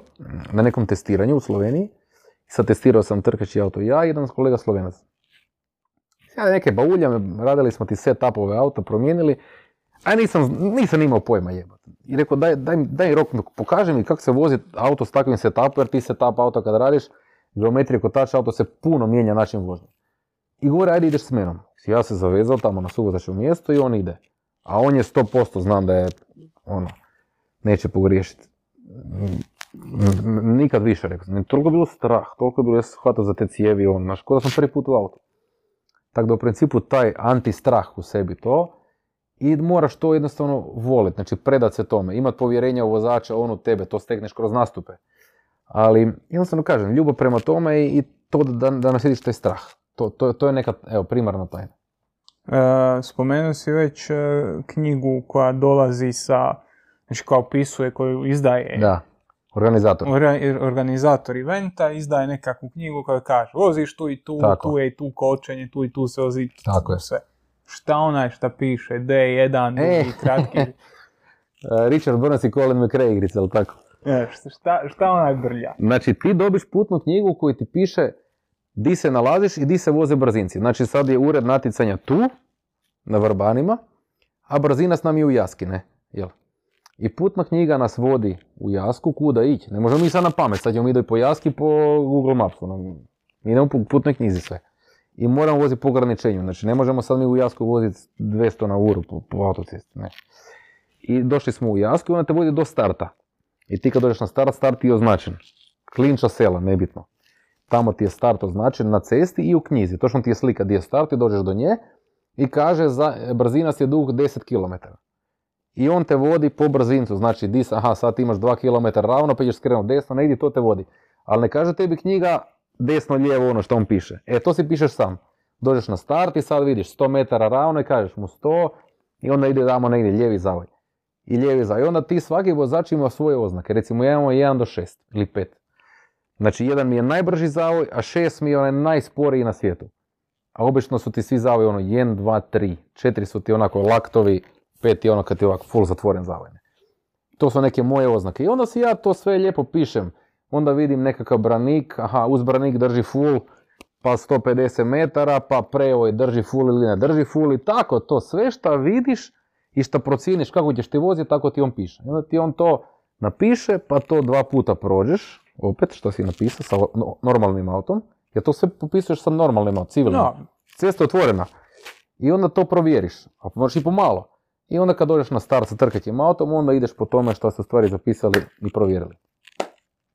na nekom testiranju u Sloveniji. Sad testirao sam trkaći auto ja i jedan kolega Slovenac. Ja neke bauljame, radili smo ti setupove auta, promijenili. A nisam, nisam imao pojma jebati. I rekao, daj, daj, daj rok, pokaži mi kako se vozi auto s takvim setupom, jer ti setup auto kad radiš, geometrije kotača auto se puno mijenja način vožnje. I govori, ajde ideš s menom. Ja se zavezao tamo na suvozačevo mjesto i on ide. A on je 100% znam da je, ono, neće pogriješiti. Nikad više, rekao. Toliko je bilo strah, toliko je bilo, ja sam hvatao za te cijevi, on, znaš, da sam prvi put u autu. Tako da u principu taj antistrah u sebi to, i moraš to jednostavno voliti, znači predat se tome, imat povjerenja u vozača, on u tebe, to stekneš kroz nastupe. Ali jednostavno kažem, ljubav prema tome i, to da, da nasjediš taj strah. To, to, to je neka, evo, primarna tajna. E, spomenuo si već e, knjigu koja dolazi sa, znači koja opisuje, koju izdaje Da, organizator. Orga- organizator eventa, izdaje nekakvu knjigu koja kaže voziš tu i tu, Tako. tu je i tu kočenje, tu i tu se vozi Tako je. sve. Šta onaj šta piše, D1, E. dugi, kratki, E, Richard Burns i Colin McRae igrice, ali tako? e, šta, šta onaj brlja? Znači ti dobiš putnu knjigu u kojoj ti piše di se nalaziš i di se voze brzinci. Znači sad je ured natjecanja tu, na Vrbanima, a brzina s nam je u Jaski, ne? Jel? I putna knjiga nas vodi u Jasku kuda ići. Ne možemo mi sad na pamet, sad ćemo mi po Jaski po Google Mapsu. Mi idemo po putnoj knjizi sve. I moramo voziti po ograničenju. Znači ne možemo sad mi u Jasku voziti 200 na uru po, po autocesti. Ne. I došli smo u Jasku i onda te vodi do starta. I ti kad dođeš na start, start je označen. Klinča sela, nebitno. Tamo ti je start označen na cesti i u knjizi. Točno ti je slika gdje je start i dođeš do nje i kaže za, brzina si je dug 10 km. I on te vodi po brzincu, znači di, se- aha sad ti imaš 2 km ravno pa ideš skrenuti desno, negdje to te vodi. Ali ne kaže tebi knjiga desno lijevo ono što on piše. E to si pišeš sam. Dođeš na start i sad vidiš 100 metara ravno i kažeš mu 100 i onda ide damo negdje lijevi zavoj. I lijevi zavoj. I onda ti svaki vozač ima svoje oznake. Recimo imamo 1 do 6 ili 5. Znači jedan mi je najbrži zavoj, a 6 mi je onaj najsporiji na svijetu. A obično su ti svi zavoji ono 1, 2, 3. 4 su ti onako laktovi, 5 je ono kad ti ovako full zatvoren zavoj. To su neke moje oznake. I onda si ja to sve lijepo pišem. Onda vidim nekakav branik, aha, uz branik drži full, pa 150 metara, pa preoj drži full ili ne drži full i tako to. Sve što vidiš i što procijeniš kako ćeš ti voziti, tako ti on piše. Onda ti on to napiše, pa to dva puta prođeš, opet što si napisao sa no- normalnim autom, jer to sve popisuješ sa normalnim autom, civilnim. No, Cesta je otvorena. I onda to provjeriš, a možeš i pomalo. I onda kad dođeš na start sa trkaćim autom, onda ideš po tome što ste u stvari zapisali i provjerili.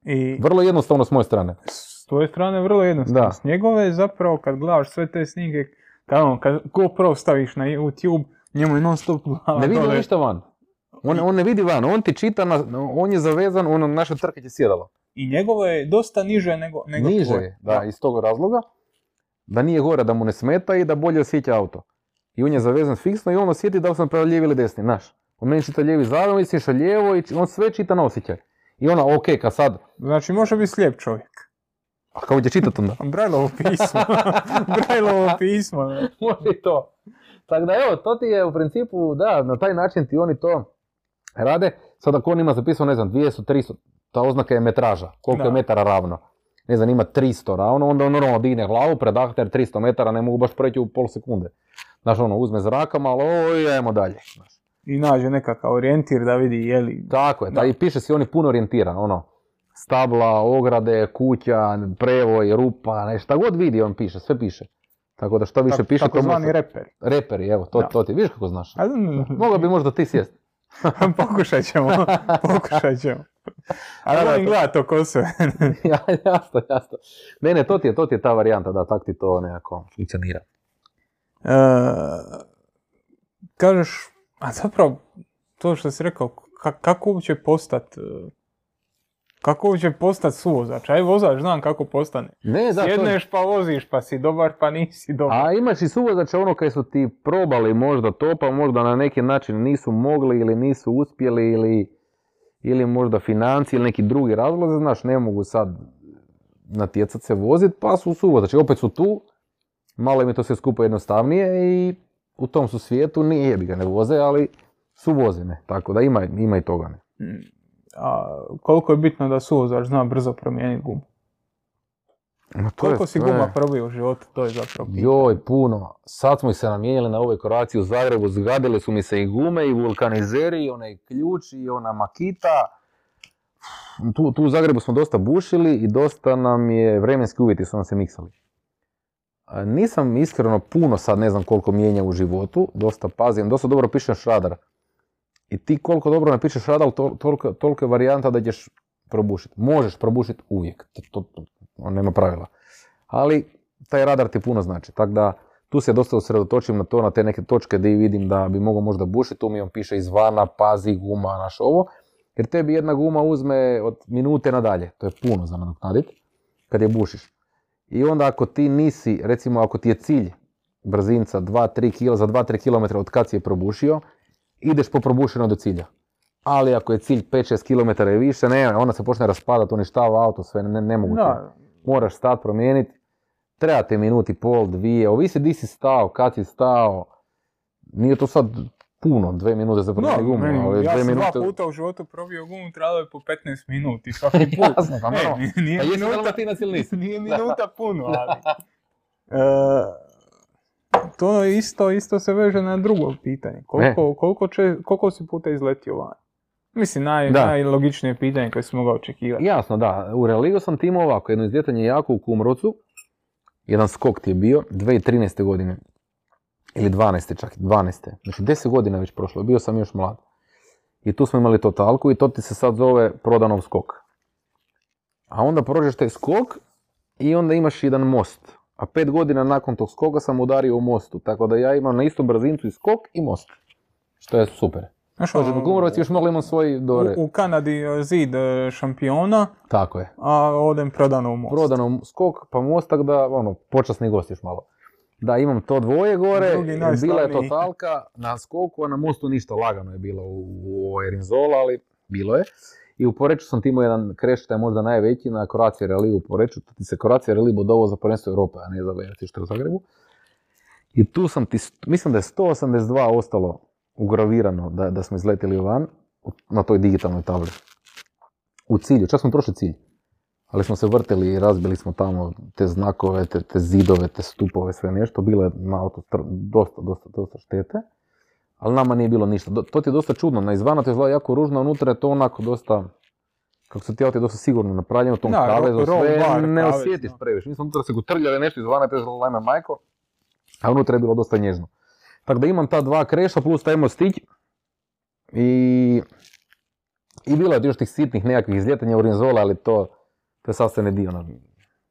i Vrlo jednostavno s moje strane. s tvoje strane vrlo jednostavno. Da. S njegove zapravo kad gledaš sve te snimke, kad, ono, kad GoPro staviš na YouTube, njemu je non stop glava Ne vidi ništa van. On, on ne vidi van, on ti čita, na, on je zavezan ono naše trkaće sjedalo. I njegovo je dosta niže nego, nego Niže tvoje. je, da, iz tog razloga. Da nije gore, da mu ne smeta i da bolje osjeća auto. I on je zavezan fiksno i on osjeti da li sam prema lijevi ili desni, znaš. On meni čita lijevi zadnji, misliš lijevo i on sve čita na osjećaj. I ona, ok, kad sad, Znači može biti slijep čovjek. A kako će čitati onda? Brajlovo pismo. Brajlovo pismo. Može to. Tako da evo, to ti je u principu, da, na taj način ti oni to rade. Sad ako on ima zapisano, ne znam, 200, 300, ta oznaka je metraža, koliko je metara ravno. Ne znam, ima 300 ravno, onda on normalno digne glavu, predahte jer 300 metara ne mogu baš preći u pol sekunde. Znaš, ono, uzme zraka malo, oj, ajmo dalje. Znaš. I nađe nekakav orijentir da vidi je li... Tako je, Da. i piše si oni puno orijentiran, ono, stabla, ograde, kuća, prevoj, rupa, nešto, šta god vidi on piše, sve piše. Tako da što više piše, to takozvani može- reper. Reperi, evo, to, Da. to ti, vidiš kako znaš. Mogao bi možda ti sjest. pokušat ćemo, pokušat ćemo. A Da, volim to- gledat to ko sve. Ja, jasno, jasno. Ne, ne, to ti je, to ti je ta varijanta, da, tak ti to nekako funkcionira. E, kažeš, a zapravo, to što si rekao, ka- kako uopće postat, e, kako uopće postat suvozač? Aj vozač, znam kako postane. Ne, da, to je- Sjedneš pa voziš, pa si dobar, pa nisi dobar. A imaš i suvozača ono kaj su ti probali možda to, pa možda na neki način nisu mogli ili nisu uspjeli ili, ili možda financije ili neki drugi razlozi, znaš, ne mogu sad natjecat se vozit, pa su suvozači, opet su tu, malo im je to sve skupo jednostavnije i u tom su svijetu, nije jebi ga ne voze, ali su vozine, tako da ima, ima i toga. Ne. A koliko je bitno da suvozač zna brzo promijeniti gumu? Ma to je- Koliko si to je- guma probio u životu, to je zapravo pitanje. Joj, puno. Sad smo se namijenili na ovoj koraciji u Zagrebu, zgadile su mi se i gume, i vulkanizeri, i onaj ključ, i ona makita. Tu, tu u Zagrebu smo dosta bušili i dosta nam je, vremenski uvjeti su nam se miksali. Nisam iskreno puno sad, ne znam koliko mijenja u životu, dosta pazim, dosta dobro pišem šradar. I ti koliko dobro napišeš radar, tol- toliko, toliko je varijanta da ćeš probušiti. Možeš probušiti uvijek, to, to, to nema pravila. Ali taj radar ti puno znači, tako da tu se dosta usredotočim na to, na te neke točke gdje vidim da bi mogao možda bušiti, tu mi on piše izvana, pazi, guma, naš ovo, jer tebi jedna guma uzme od minute nadalje, to je puno za nadoknadit, kad je bušiš. I onda ako ti nisi, recimo ako ti je cilj brzinca 2-3 km, za 2-3 km od kad si je probušio, ideš po probušeno do cilja. Ali ako je cilj 5-6 km i više, ne, onda se počne raspadati, uništava auto, sve, ne, ne mogu ti. Da, Moraš stat promijeniti, treba ti minuti, pol, dvije, ovisi di si stao, kad si stao. Nije to sad puno, dve minute za No, promijeniti gumu, ja sam minute... dva puta u životu probio gumu, trebalo je po 15 minuti svaki put. Jasno, pa Ne, naravno. nije- nije Pa minuta, nije minuta puno, ali... E, to isto, isto se veže na drugo pitanje. Koliko, koliko, će, koliko si puta izletio van? Mislim, naj, Da. najlogičnije pitanje koje si mogao očekivati. Jasno, da. U Realigu sam ti imao ovako, jedno izljetanje jako u Kumrovcu, jedan skok ti je bio, 2013. godine, ili 12. čak, 12. Znači 10 godina već prošlo, bio sam još mlad. I tu smo imali totalku i to ti se sad zove prodanov skok. A onda prođeš taj skok i onda imaš jedan most. A pet godina nakon tog skoka sam udario u mostu, tako da ja imam na istu brzincu i skok i most. Što je super. Znaš, Može, Kumrovac još mogli imati svoj dore. u, u Kanadi e, zid e, šampiona, Tako je. a odem prodano u most. prodano skok pa most, tak da, ono, počasni gost još malo. Da, imam to dvoje gore, bila je totalka na skoku, a na mostu ništa lagano je bilo u, u Erinzola, ali bilo je. I u Poreču sam ti imao jedan kreš, taj je možda najveći, na Croatia Rally u Poreču, tu ti se Croatia Rally bodovo za prvenstvo Europe, a ne za VRC što u Zagrebu. I tu sam ti, mislim da je 182 ostalo ugravirano da, da smo izletili van na toj digitalnoj tabli. U cilju, čak smo prošli cilj ali smo se vrtili i razbili smo tamo te znakove, te, zidove, te stupove, sve nešto. Bilo je na auto dosta, dosta, dosta štete, ali nama nije bilo ništa. To ti je dosta čudno, na izvana to izgleda jako ružno, a unutra je to onako dosta, kako su ti auti dosta sigurno napravljeni u tom Da, kavezu, sve bar ne kavez, osjetiš previše. Smo unutra se gutrljali nešto izvana, to je izgledalo ajme majko, a unutra je bilo dosta nježno. Tako da imam ta dva kreša plus taj mostić i, i bilo je još tih sitnih nekakvih izljetanja u Rinzola, ali to, to je sastavni dio.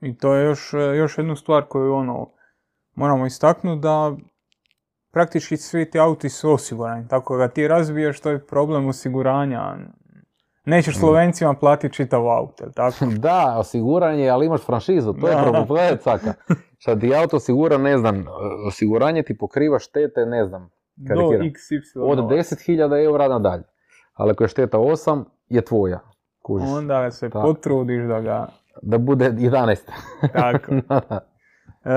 I to je još, još jednu stvar koju ono, moramo istaknuti da praktički svi ti auti su osigurani. Tako da ti razbiješ, to je problem osiguranja. Nećeš Mm. Slovencima platiti čitav auto, jel tako? Da, osiguranje, ali imaš franšizu, to je problem, to je caka. Šta ti auto osigura, ne znam, osiguranje ti pokriva štete, ne znam, Do karikiram. XY. od 10.000 eura nadalje. Ali ako je šteta 8, je tvoja. Kužiš. Onda se Tako. potrudiš da ga... Da bude 11. Tako. E,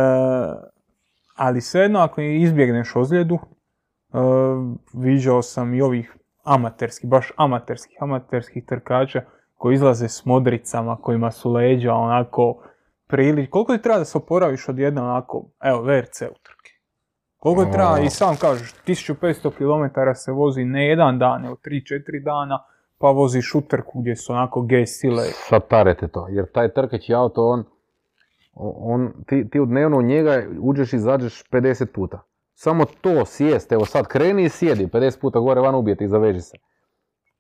ali svejedno ako izbjegneš ozljedu, e, viđao sam i ovih amaterskih, baš amaterskih, amaterskih trkača koji izlaze s modricama, kojima su leđa onako prili. Koliko ti treba da se oporaviš od jedne onako, evo, VRC utrke? Koliko ti treba, i sam kažeš, 1500 km se vozi ne jedan dan, nego 3-4 dana, pa voziš utrku gdje su onako G sile. Satarete to, jer taj trkaći auto, on, on, ti, ti u dnevno u njega uđeš i izađeš 50 puta. Samo to sjest, evo sad kreni i sjedi, 50 puta gore van ubijeti i zaveži se.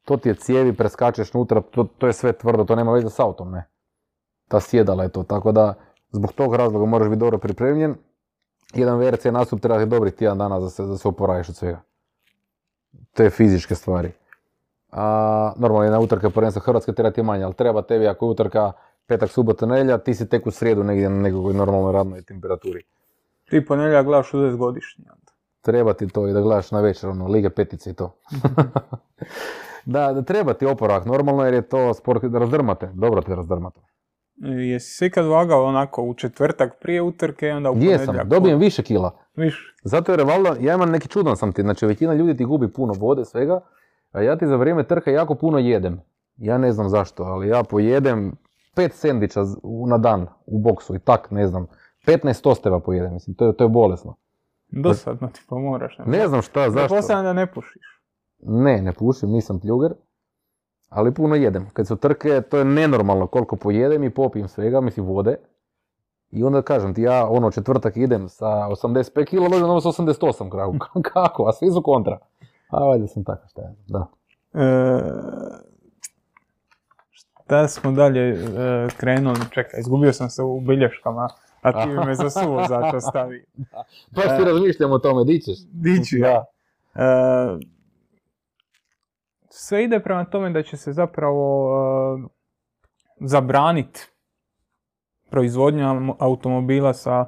To ti je cijevi, preskačeš unutra, to, to je sve tvrdo, to nema veze s autom, ne. Ta sjedala je to, tako da zbog tog razloga moraš biti dobro pripremljen. Jedan VRC nastup treba ti dobri tjedan dana da se, da se oporaviš od svega. Te fizičke stvari. A, normalno jedna utrka prvenstva Hrvatske treba ti manje, ali treba tebi ako je utrka petak, subota, nedjelja, ti si tek u srijedu negdje na nekoj normalnoj radnoj temperaturi. Ti ponedjeljak gledaš 60 godišnji. Treba ti to i da gledaš na večer, ono, Lige petice i to. da, da, treba ti oporavak normalno jer je to sport da razdrmate, dobro te razdrmate. Jesi se ikad vagao onako u četvrtak prije utrke i onda u ponedjeljak? Jesam, dobijem više kila. Više. Zato jer je valjda, ja imam neki čudan sam ti, znači većina ljudi ti gubi puno vode, svega, a ja ti za vrijeme trka jako puno jedem. Ja ne znam zašto, ali ja pojedem pet sendviča na dan u boksu i tak, ne znam. 15 tosteva pojedem, mislim, to je, to je bolesno. Dosadno ti pomoraš. Ne, Ne znam šta, zašto. Pretpostavljam da ne pušiš. Ne, ne pušim, nisam pljuger, ali puno jedem. Kad su trke, to je nenormalno koliko pojedem i popijem svega, mislim vode. I onda kažem ti, ja ono četvrtak idem sa 85 kg, dođem ono s 88 kragu. Kako? A svi su kontra. A valjda sam tako šta je, da. E, šta smo dalje e, krenuli? Čekaj, izgubio sam se u bilješkama, a ti me za suvo zato stavi. Baš ti razmišljam o tome, di ćeš? Dići, Da. E, sve ide prema tome da će se zapravo e, zabraniti proizvodnja mo- automobila sa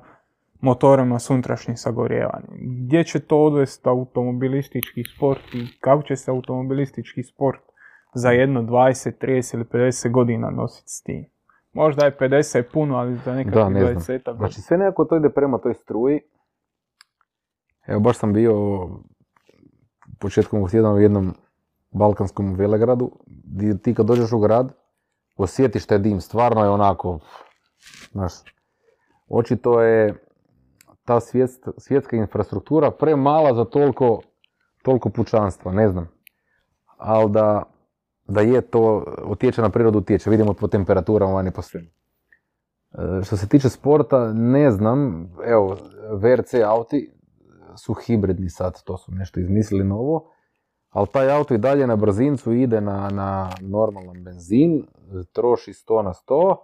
motorima s unutrašnjim sagorijevanjem. Gdje će to odvesti automobilistički sport i kako će se automobilistički sport za jedno 20, 30 ili 50 godina nositi s tim? Možda je 50 puno, ali za Da, nekakvih ne znam. 20 godina. Znači sve nekako to ide prema toj struji. Evo baš sam bio početkom ovog tjedna u jednom balkanskom velegradu, gdje ti kad dođeš u grad, osjetiš taj dim, stvarno je onako, znaš, očito je ta svjetska infrastruktura premala za toliko, toliko pučanstva, ne znam. Ali da, da je to, utječe na prirodu, utječe, vidimo po temperaturama vani po svemu. E, Što se tiče sporta, ne znam, evo, VRC auti su hibridni sad, to su nešto izmislili novo, ali taj auto i dalje na brzincu ide na, na normalan benzin, troši 100 na 100,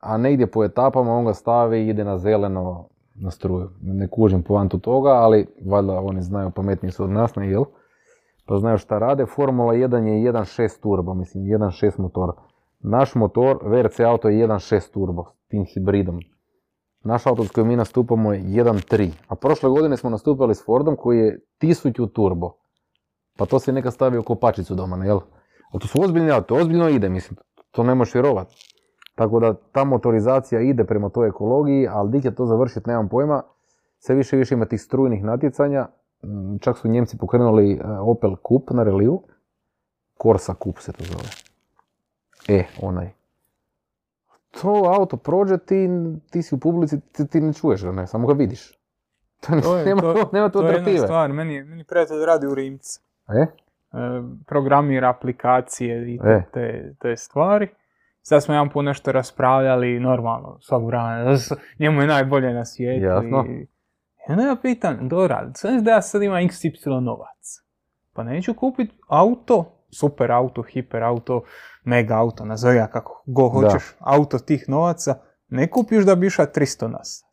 a negdje po etapama on ga stavi i ide na zeleno na struju. Ne kužim poantu toga, ali valjda oni znaju, pametniji su od nas, ne jel? Pa znaju šta rade. Formula 1 je 1.6 turbo, mislim 1.6 motor. Naš motor, VRC auto je 1.6 turbo, tim hibridom. Naš auto s kojim mi nastupamo je 1.3, a prošle godine smo nastupali s Fordom koji je 1000 turbo. Pa to si neka stavio u kopačicu doma, ne, jel? Ali to su ozbiljni auto, ozbiljno ide, mislim, to ne možeš vjerovat. Tako da ta motorizacija ide prema toj ekologiji, ali di će to završiti, nemam pojma. Sve više i više ima tih strujnih natjecanja. Mm, Čak su Njemci pokrenuli e, Opel Kup na reliju. Corsa Kup se to zove. E, onaj. To auto prođe, ti, ti si u publici, ti, ti ne čuješ ga, ne, samo ga vidiš. To, To je- nema, to- nema tu To je jedna stvar, meni, meni prijatelj radi u Rimcu. E? E, programira aplikacije i te, te, te stvari. Sad smo jedan put nešto raspravljali, normalno, svakog vremena, s- njemu je najbolje na svijetu. Jasno. I, I onda ja pitam, Dora, znaš da ja sad imam XY novac? Pa neću kupiti auto, super auto, hiper auto, mega auto, nazovi ga kako go Da. hoćeš, auto tih novaca, ne kupiš da bi išao 300 na sat.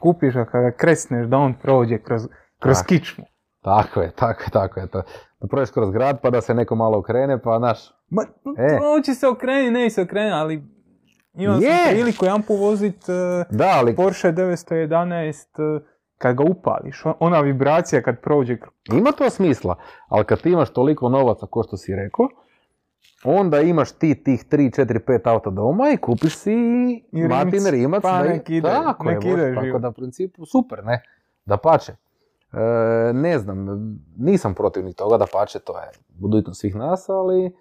Kupiš ga kada kresneš da on prođe kroz, kroz Tako. kičmu. Tako je, tako je, tako je. To. Da prođeš kroz grad pa da se neko malo okrene, pa naš. Ma, E. on će se okrenuti, ne se okrenuti, ali imao sam Je. priliku jedan put vozit e, Da, ali Porsche 911 e, kad ga upališ, on- ona vibracija kad prođe. ima to smisla. Ali kad ti imaš toliko novaca ko što si rekao, onda imaš ti tih 3, 4, 5 auta doma i kupiš si I Martin Rimac. pa i- nek ide, tako nek je, ide tako da u principu super, ne, da pače. ne znam, nisam protivnik toga da pače, to je budućnost svih nas, ali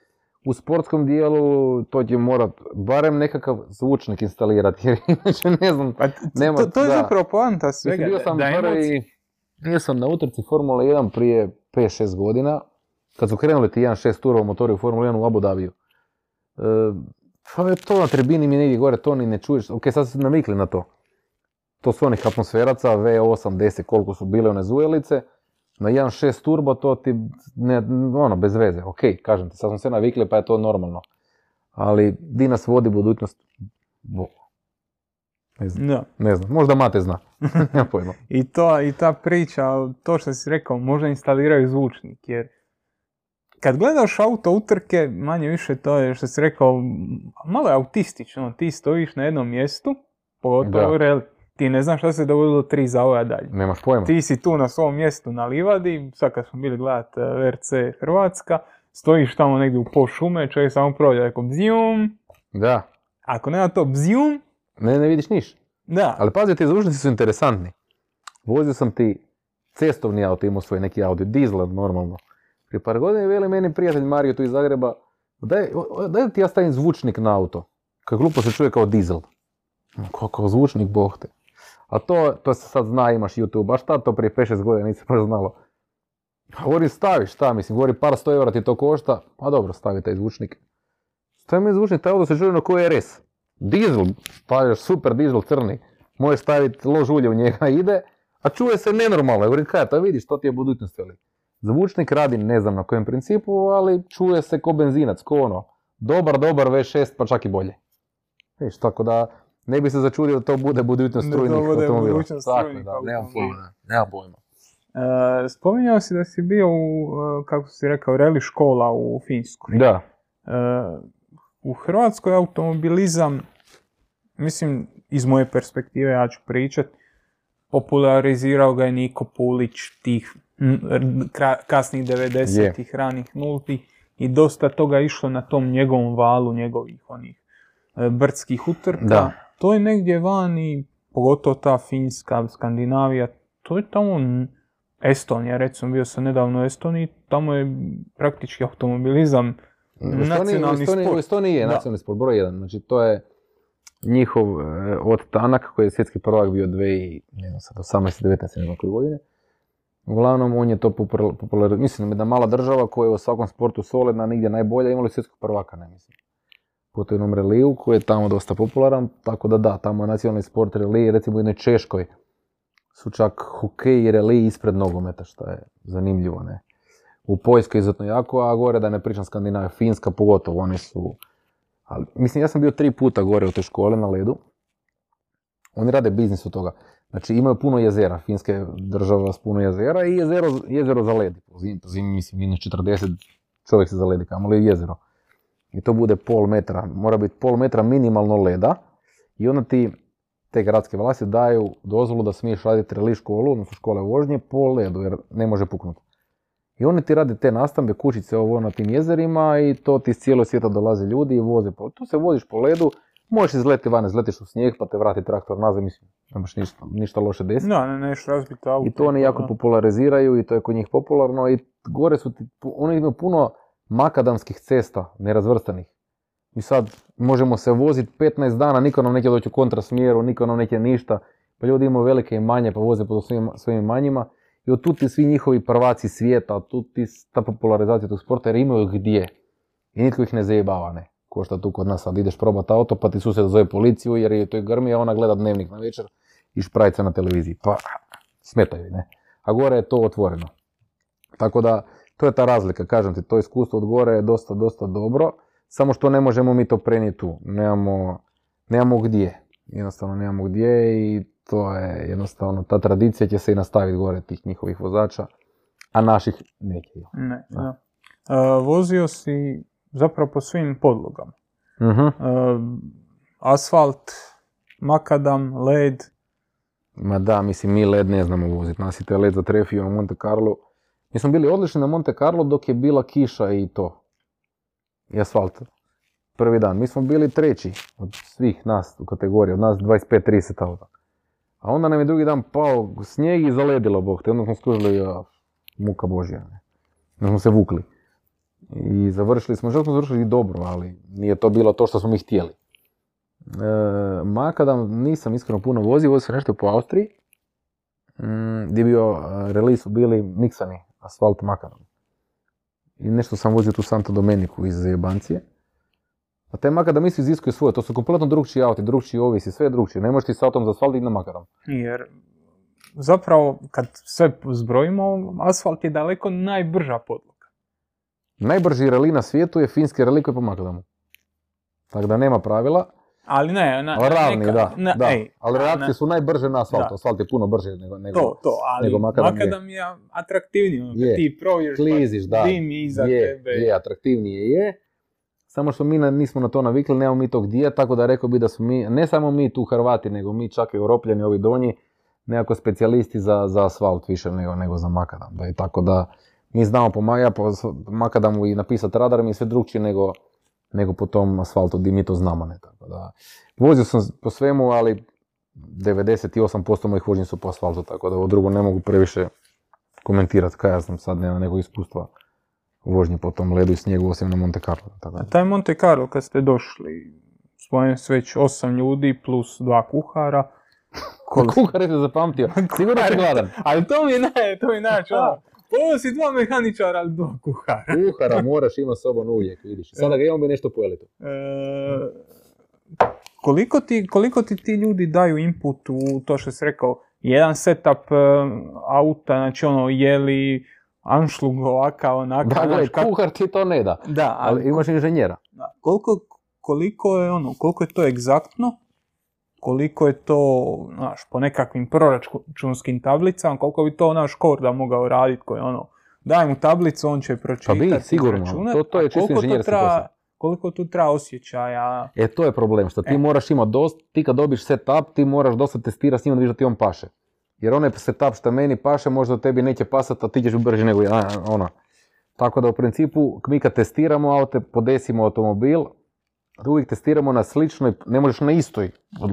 u sportskom dijelu to će morat barem nekakav zvučnik instalirati, jer inače ne znam, Pa Nema- to, to je da. zapravo poanta svega. bio da- sam da prvi, bio sam na utrci Formula 1 prije 5-6 godina, kad su krenuli ti 1.6 turbo motori u Formula 1 u Abu Dhabiju. E, pa je to na tribini mi negdje gore, to ni ne čuješ. Ok, sad su se navikli na to. To su onih atmosferaca, V8, 10, koliko su bile one zujelice. Na 1.6 turbo to ti, ne, ono, bez veze. Ok, kažem ti, sad smo se navikli pa je to normalno. Ali di nas vodi budućnost? Bo. Ne znam, Da. ne znam, možda Mate zna. Nema pojma. I, to, I ta priča, to što si rekao, možda instaliraju zvučnik, jer kad gledaš auto utrke, manje više to je što si rekao, malo je autistično, ti stojiš na jednom mjestu, pogotovo reli, ti ne znaš šta se dogodilo tri zavoja dalje. Nemaš pojma. Ti si tu na svom mjestu na livadi, sad kad smo bili gledat eh, VRC Hrvatska, stojiš tamo negdje u po šume, čovjek samo prođe, rekao bzijum, Da. ako nema to bzijum, Ne, ne vidiš niš. da, Ali pazi, ti zvučnici su interesantni. Vozio sam ti cestovni auto, imao svoj neki Audi, dizel normalno. Prije par godina je veli meni prijatelj Mario tu iz Zagreba, daj, daj da ti ja stavim zvučnik na auto. Kako glupo se čuje kao dizel. Kako zvučnik, boh te. A to, to se sad zna, imaš YouTube, a šta to prije 5-6 godina nisam baš znalo. Govori stavi, šta mislim, govori par sto eura ti to košta, pa dobro, stavi taj zvučnik. Stavi mi zvučnik, taj se čuje na koji RS. Dizel, stavljaš super dizel crni, možeš staviti lož ulje u njega ide, a čuje se nenormalno. Ja govorim, kaj, to vidiš, to ti je budućnost, veli. Zvučnik radi, ne znam na kojem principu, ali čuje se ko benzinac, ko ono, dobar, dobar V6, pa čak i bolje. Vidiš, tako da, ne bi se začudio da to bude budućnost Da to strujnih bude automobila. budućnost Tako, strujnih da, nemam automobila. pojma, nemam pojma. E, spominjao si da si bio u, e, kako si rekao, reli škola u Finskoj. Da, E, u Hrvatskoj automobilizam, mislim, iz moje perspektive ja ću pričat, popularizirao ga je Niko Pulić tih m, r- kra- kasnih 90-ih, ranih nultih i dosta toga je išlo na tom njegovom valu, njegovih onih e, brdskih utrka. Da. To je negdje vani, pogotovo ta Finska, Skandinavija, to je tamo Estonija, recimo bio sam nedavno u Estoniji, tamo je praktički automobilizam U u nacionalni Estoniji, u sport. Estoniji je Da. nacionalni sport broj jedan. Znači to je njihov e, od Tanak koji je svjetski prvak bio 2000, ne znam sad, 18, 19, ne znam koje godine. Uglavnom, on je to popularizirao. Mislim da mala država koja je u svakom sportu solidna, nigdje najbolja, imali svjetskog prvaka, ne mislim. Jednom reliju koji je tamo dosta popularan, tako da da, tamo je nacionalni sport relij, recimo u jednoj Češkoj su čak hokej i relij ispred nogometa, što je zanimljivo, ne. U Poljskoj izuzetno jako, a gore da ne pričam Skandinavija, Finska pogotovo, oni su... Ali, mislim, ja sam bio tri puta gore u toj škole na ledu. Oni rade biznis od toga. Znači imaju puno jezera, Finska je država s puno jezera i jezero, jezero za led. Po zimi mislim, minus 40 čovjek se zaledi, kamoli jezero. I to bude pol metra, mora biti pol metra minimalno leda i onda ti te gradske vlasti daju dozvolu da smiješ raditi reli školu, odnosno škole vožnje po ledu, jer ne može puknuti. I oni ti rade te nastambe, kućice ovo na tim jezerima i to ti iz cijelog svijeta dolaze ljudi i voze. Po, tu se voziš po ledu, možeš izleti van, izletiš u snijeg pa te vrati traktor nazad, mislim, nemaš ništa, ništa loše desiti. Da, ne, neš razbiti auto. I to oni jako populariziraju i to je kod njih popularno i gore su ti, oni imaju puno makadamskih cesta nerazvrstanih. I sad možemo se voziti 15 dana, niko nam neće doći u kontrasmjeru, niko nam neće ništa. Pa ljudi imaju velike imanje pa voze po svojim, svojim imanjima. I od tu ti svi njihovi prvaci svijeta, tu ti ta popularizacija tog sporta jer imaju gdje. I nitko ih ne zajebava, ne. Ko što tu kod nas sad ideš probat auto pa ti susjed zove policiju jer je to grmi, a ona gleda dnevnik na večer i šprajca na televiziji. Pa smetaju, ne. A gore je to otvoreno. Tako da, to je ta razlika, kažem ti, to iskustvo od gore je dosta, dosta dobro, samo što ne možemo mi to prenijeti tu, nemamo, nemamo gdje, jednostavno nemamo gdje i to je jednostavno, ta tradicija će se i nastaviti gore tih njihovih vozača, a naših neće. Ne, Da. da. E, vozio si zapravo po svim podlogama. E, asfalt, makadam, led. Ma da, mislim, mi led ne znamo voziti, nas je taj led zatrefio na Monte Carlo. Mi smo bili odlični na Monte Carlo dok je bila kiša i to. i asfalt. Prvi dan. Mi smo bili treći od svih nas u kategoriji, od nas 25-30 auta. A onda nam je drugi dan pao snijeg i zaledilo, bog te. Onda smo skužili, muka božja. Ne. Onda smo se vukli. I završili smo, žel smo završili dobro, ali nije to bilo to što smo mi htjeli. E, makadam nisam iskreno puno vozio, vozio sam nešto po Austriji, mm, gdje je bio release bili miksani asfalt makadam. I nešto sam vozio tu Santo Domeniku iz Jebancije. A te makadam isto iziskuju svoje, to su kompletno drugčiji auti, drugčiji ovisi, sve je drugčije. Ne možeš ti s autom za asfalt i na makadam. Jer zapravo kad sve zbrojimo, asfalt je daleko najbrža podloga. Najbrži reli na svijetu je finski reli koji je po. Tako da nema pravila. Ali ne, na, Ali ravni, neka- da. na- da. ej, Ali reakcije na- su najbrže na asfaltu. Da. Asfalt je puno brže nego... nego To, to, ali nego makadam makadam, je. je atraktivniji, ono, Je. ti provjeriš, kliziš, da. dim iza je, tebe. je, atraktivnije je. Samo što mi na- nismo na to navikli, nemamo mi tog gdje, tako da rekao bi da smo mi, ne samo mi tu Hrvati, nego mi čak i Europljani, ovi donji, nekako specijalisti za, za asfalt više nego, nego za makadam. Da je tako da mi znamo po, ja po makadamu i napisati radar mi je sve drugčije nego, nego po tom asfaltu gdje mi to znamo. Ne, tako da, vozio sam po svemu, ali 98% mojih vožnji su po asfaltu, tako da ovo drugo ne mogu previše komentirati, kaj ja znam sad, nema nekog iskustva u vožnji po tom ledu i snijegu osim na Monte Carlo. Tako A da. taj Monte Carlo kad ste došli, spomenuo se već osam ljudi plus dva kuhara. Koliko- Kuhar je se zapamtio, sigurno si gladan. Ali to mi je naj, to mi je Da. ono, Ovo si dva mehaničara, ali dva kuhara. Kuhara moraš imati sobom uvijek, vidiš. Sada ga imamo bi nešto pojeli tu. E, koliko, ti, koliko ti ti ljudi daju input u to što si rekao, jedan setup e, auta, znači ono, je li anšlug ovakav, onakav, Da, kako- kuhar ti to ne da, da, ali ali imaš inženjera. Da, koliko, koliko je ono, koliko je to egzaktno, koliko je to, znaš, po nekakvim proračunskim tablicama, koliko bi to naš Korda mogao raditi, koji ono, daj mu tablicu, on će pročitati, Pa bi, sigurno, izračunat, to- to je čisto koliko inženjerski posao. Koliko tu treba osjećaja, E, to je problem, što ti E. moraš imati dosta, ti kad dobiš setup, ti moraš dosta testirati s njim da vidiš da ti on paše. Jer onaj setup što meni paše, možda tebi neće pasati, a ti ćeš brže nego ja, ona. Tako da u principu, mi kad testiramo aute, podesimo automobil, uvijek testiramo na sličnoj, ne možeš na istoj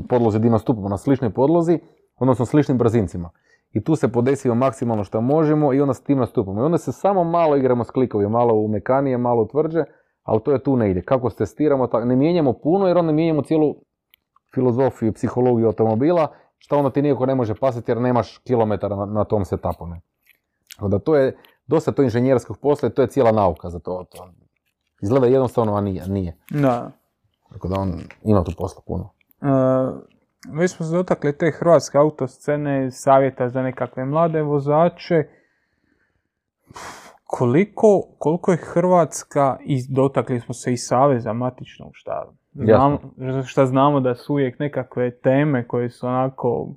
podlozi gdje nastupamo, na sličnoj podlozi, odnosno sličnim brzincima. I tu se podesimo maksimalno što možemo i onda s tim nastupamo. I onda se samo malo igramo s klikovima, malo u mekanije, malo u tvrđe, ali to je tu ne ide. Kako se testiramo, tako, ne mijenjamo puno jer onda mijenjamo cijelu filozofiju, psihologiju automobila, što onda ti nikako ne može pasati jer nemaš kilometara na, tom setupu. Ne? Da to je dosta to inženjerskog posla i to je cijela nauka za to. to. Izgleda jednostavno, a nije. nije. da, Tako da on ima tu posla puno. E, već smo se dotakli te hrvatske autoscene, savjeta za nekakve mlade vozače. Koliko, koliko je Hrvatska, i dotakli smo se i Saveza matičnog, šta znamo, šta znamo da su uvijek nekakve teme koje su onako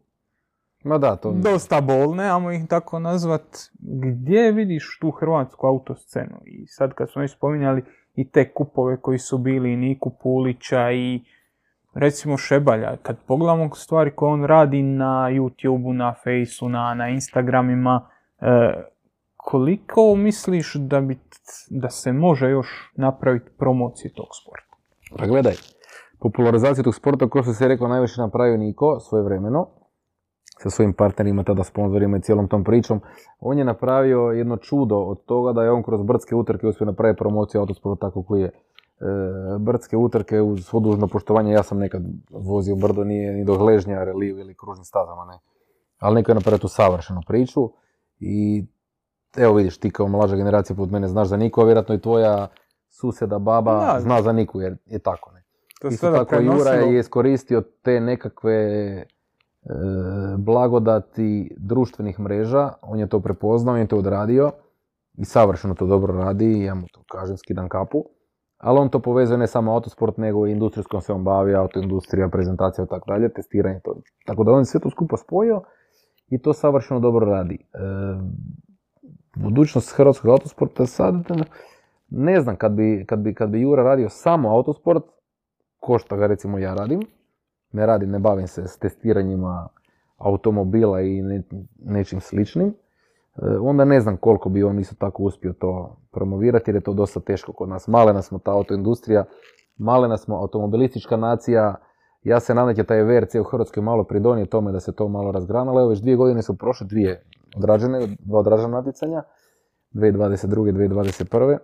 Ma da, to... dosta bolne, ajmo ih tako nazvat. Gdje vidiš tu hrvatsku autoscenu? I sad kad smo već spominjali i te kupove koji su bili i Niku Pulića i recimo Šebalja, kad pogledamo stvari koje on radi na YouTubeu, na Faceu, na, na Instagramima, e, koliko misliš da, bi, da se može još napraviti promocije tog sporta? Pa gledaj, popularizaciju tog sporta, kao što se rekao, najviše napravio Niko svojevremeno, sa svojim partnerima, tada sponzorima i cijelom tom pričom. On je napravio jedno čudo od toga da je on kroz brdske utrke uspio napraviti promociju autosporta tako koji je. E, brdske utrke uz svo dužno poštovanje, ja sam nekad vozio brdo, nije ni do gležnja, reliju ili kružnim stazama, ne. Ali neko je napravio tu savršenu priču i evo vidiš, ti kao mlađa generacija pod mene znaš za Niku, a vjerojatno i tvoja susjeda, baba Da. zna za Niku jer je tako. Ne? To Isto tako Jura je iskoristio te nekakve blagodati društvenih mreža, on je to prepoznao, on je to odradio i savršeno to dobro radi, ja mu to kažem, skidam kapu. Ali on to povezuje ne samo autosport, nego i industrijskom se on bavi, autoindustrija, prezentacija i tako dalje, testiranje to. Tako da on je sve to skupa spojio i to savršeno dobro radi. E, budućnost hrvatskog autosporta sad, ne znam, kad bi, kad bi, kad bi Jura radio samo autosport, ko što ga recimo ja radim, ne radim, ne bavim se s testiranjima automobila i ne, nečim sličnim, e, onda ne znam koliko bi on isto tako uspio to promovirati jer je to dosta teško kod nas. Malena smo ta autoindustrija, malena smo automobilistička nacija. Ja se nadam da taj VRC u Hrvatskoj malo pridonije tome da se to malo razgranalo. Evo već dvije godine su prošle, dvije odrađene, dva odrađena natjecanja, 2022. i 2021.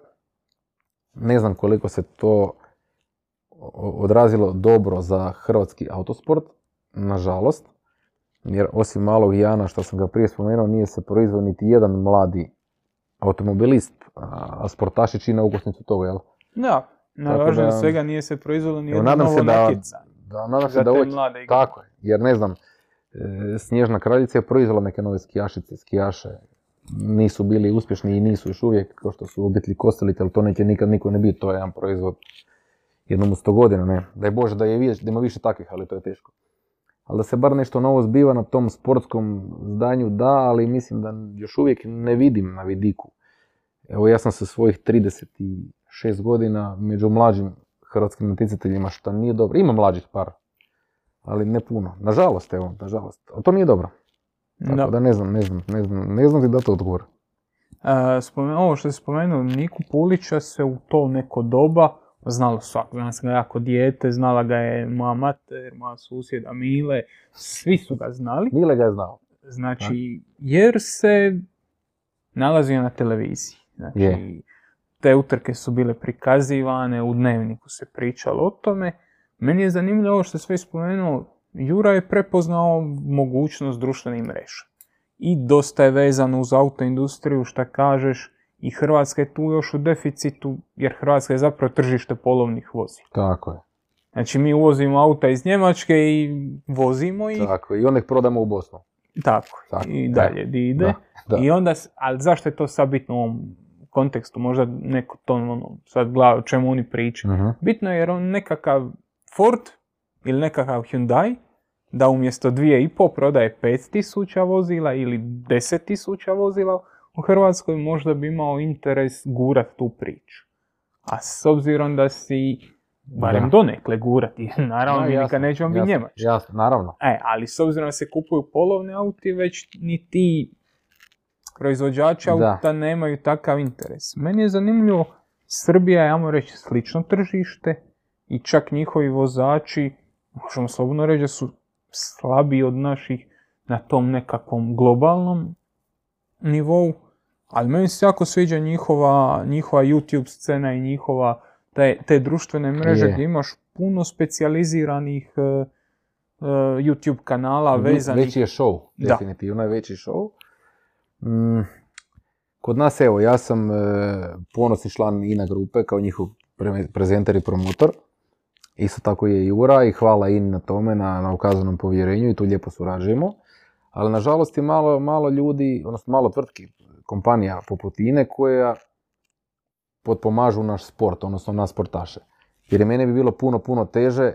Ne znam koliko se to odrazilo dobro za hrvatski autosport, nažalost, jer osim malog Jana, što sam ga prije spomenuo, nije se proizveo niti jedan mladi automobilist, a sportaši čine ukosnicu toga, jel? Da, od svega nije se proizvelo ni jedno novo se da, da, nadam se da ovo- tako je, jer ne znam, e, Snježna kraljica je proizvela neke nove skijašice, skijaše, nisu bili uspješni i nisu još uvijek, kao što su obitelji Kostelić, ali to neće nikad niko ne biti, to je jedan proizvod jednom u sto godina, ne. Daj Bože da, je, više- da ima više takvih, ali to je teško. Ali da se bar nešto novo zbiva na tom sportskom zdanju, da, ali mislim da još uvijek ne vidim na vidiku. Evo ja sam sa svojih 36 godina među mlađim hrvatskim natjecateljima, što nije dobro. Ima mlađih par, ali ne puno. Nažalost, evo, nažalost. Ali to nije dobro. Tako Da. da ne znam, ne znam, ne znam, ne znam ti dati odgovor. E, spomen- ovo što si spomenuo, Niku Pulića se u to neko doba znalo svak. Znala sam ga jako dijete, znala ga je moja mater, moja susjeda Mile, svi su ga znali. Mile ga je znao. Znači, jer se nalazio na televiziji. Znači, Je. te utrke su bile prikazivane, u dnevniku se pričalo o tome. Meni je zanimljivo ovo što sve spomenuo, Jura je prepoznao mogućnost društvenih mreža. I dosta je vezano uz autoindustriju, šta kažeš, i Hrvatska je tu još u deficitu, jer Hrvatska je zapravo tržište polovnih vozila. Tako je. Znači, mi uvozimo auta iz Njemačke i vozimo ih, Tako. I onda ih prodamo u Bosnu. tako, Tako, i da. dalje di ide. Da, da. I onda, ali zašto je to sad bitno u ovom kontekstu? Možda neko to ono, sad gleda o čemu oni pričaju. Mhm. Bitno je jer on nekakav Ford ili nekakav Hyundai da umjesto dvije i po prodaje 5000 vozila ili 10.000 vozila u Hrvatskoj možda bi imao interes gurat tu priču. A s obzirom da si barem donekle gurati, naravno mi jasno, nikad nećemo biti Njemački. Jasno, naravno. E, ali s obzirom da se kupuju polovni auti, već ni ti proizvođači auta nemaju takav interes. Meni je zanimljivo, Srbija je, ajmo reći, slično tržište i čak njihovi vozači, možemo slobodno reći da su slabiji od naših na tom nekakvom globalnom nivou, ali meni se jako sviđa njihova, njihova YouTube scena i njihova te, te društvene mreže Je. gdje imaš puno specijaliziranih e, YouTube kanala vezanih... Veći je show, definitivno je veći show. Mm, kod nas, evo, ja sam e, ponosni član INA grupe kao njihov pre- prezenter i promotor. Isto tako je i Jura i hvala INA na tome, na, na ukazanom povjerenju i tu lijepo surađujemo. Ali nažalost je malo, malo ljudi, odnosno malo tvrtki, kompanija poput INE koja potpomažu naš sport, odnosno nas sportaše. Jer je mene bi bilo puno, puno teže,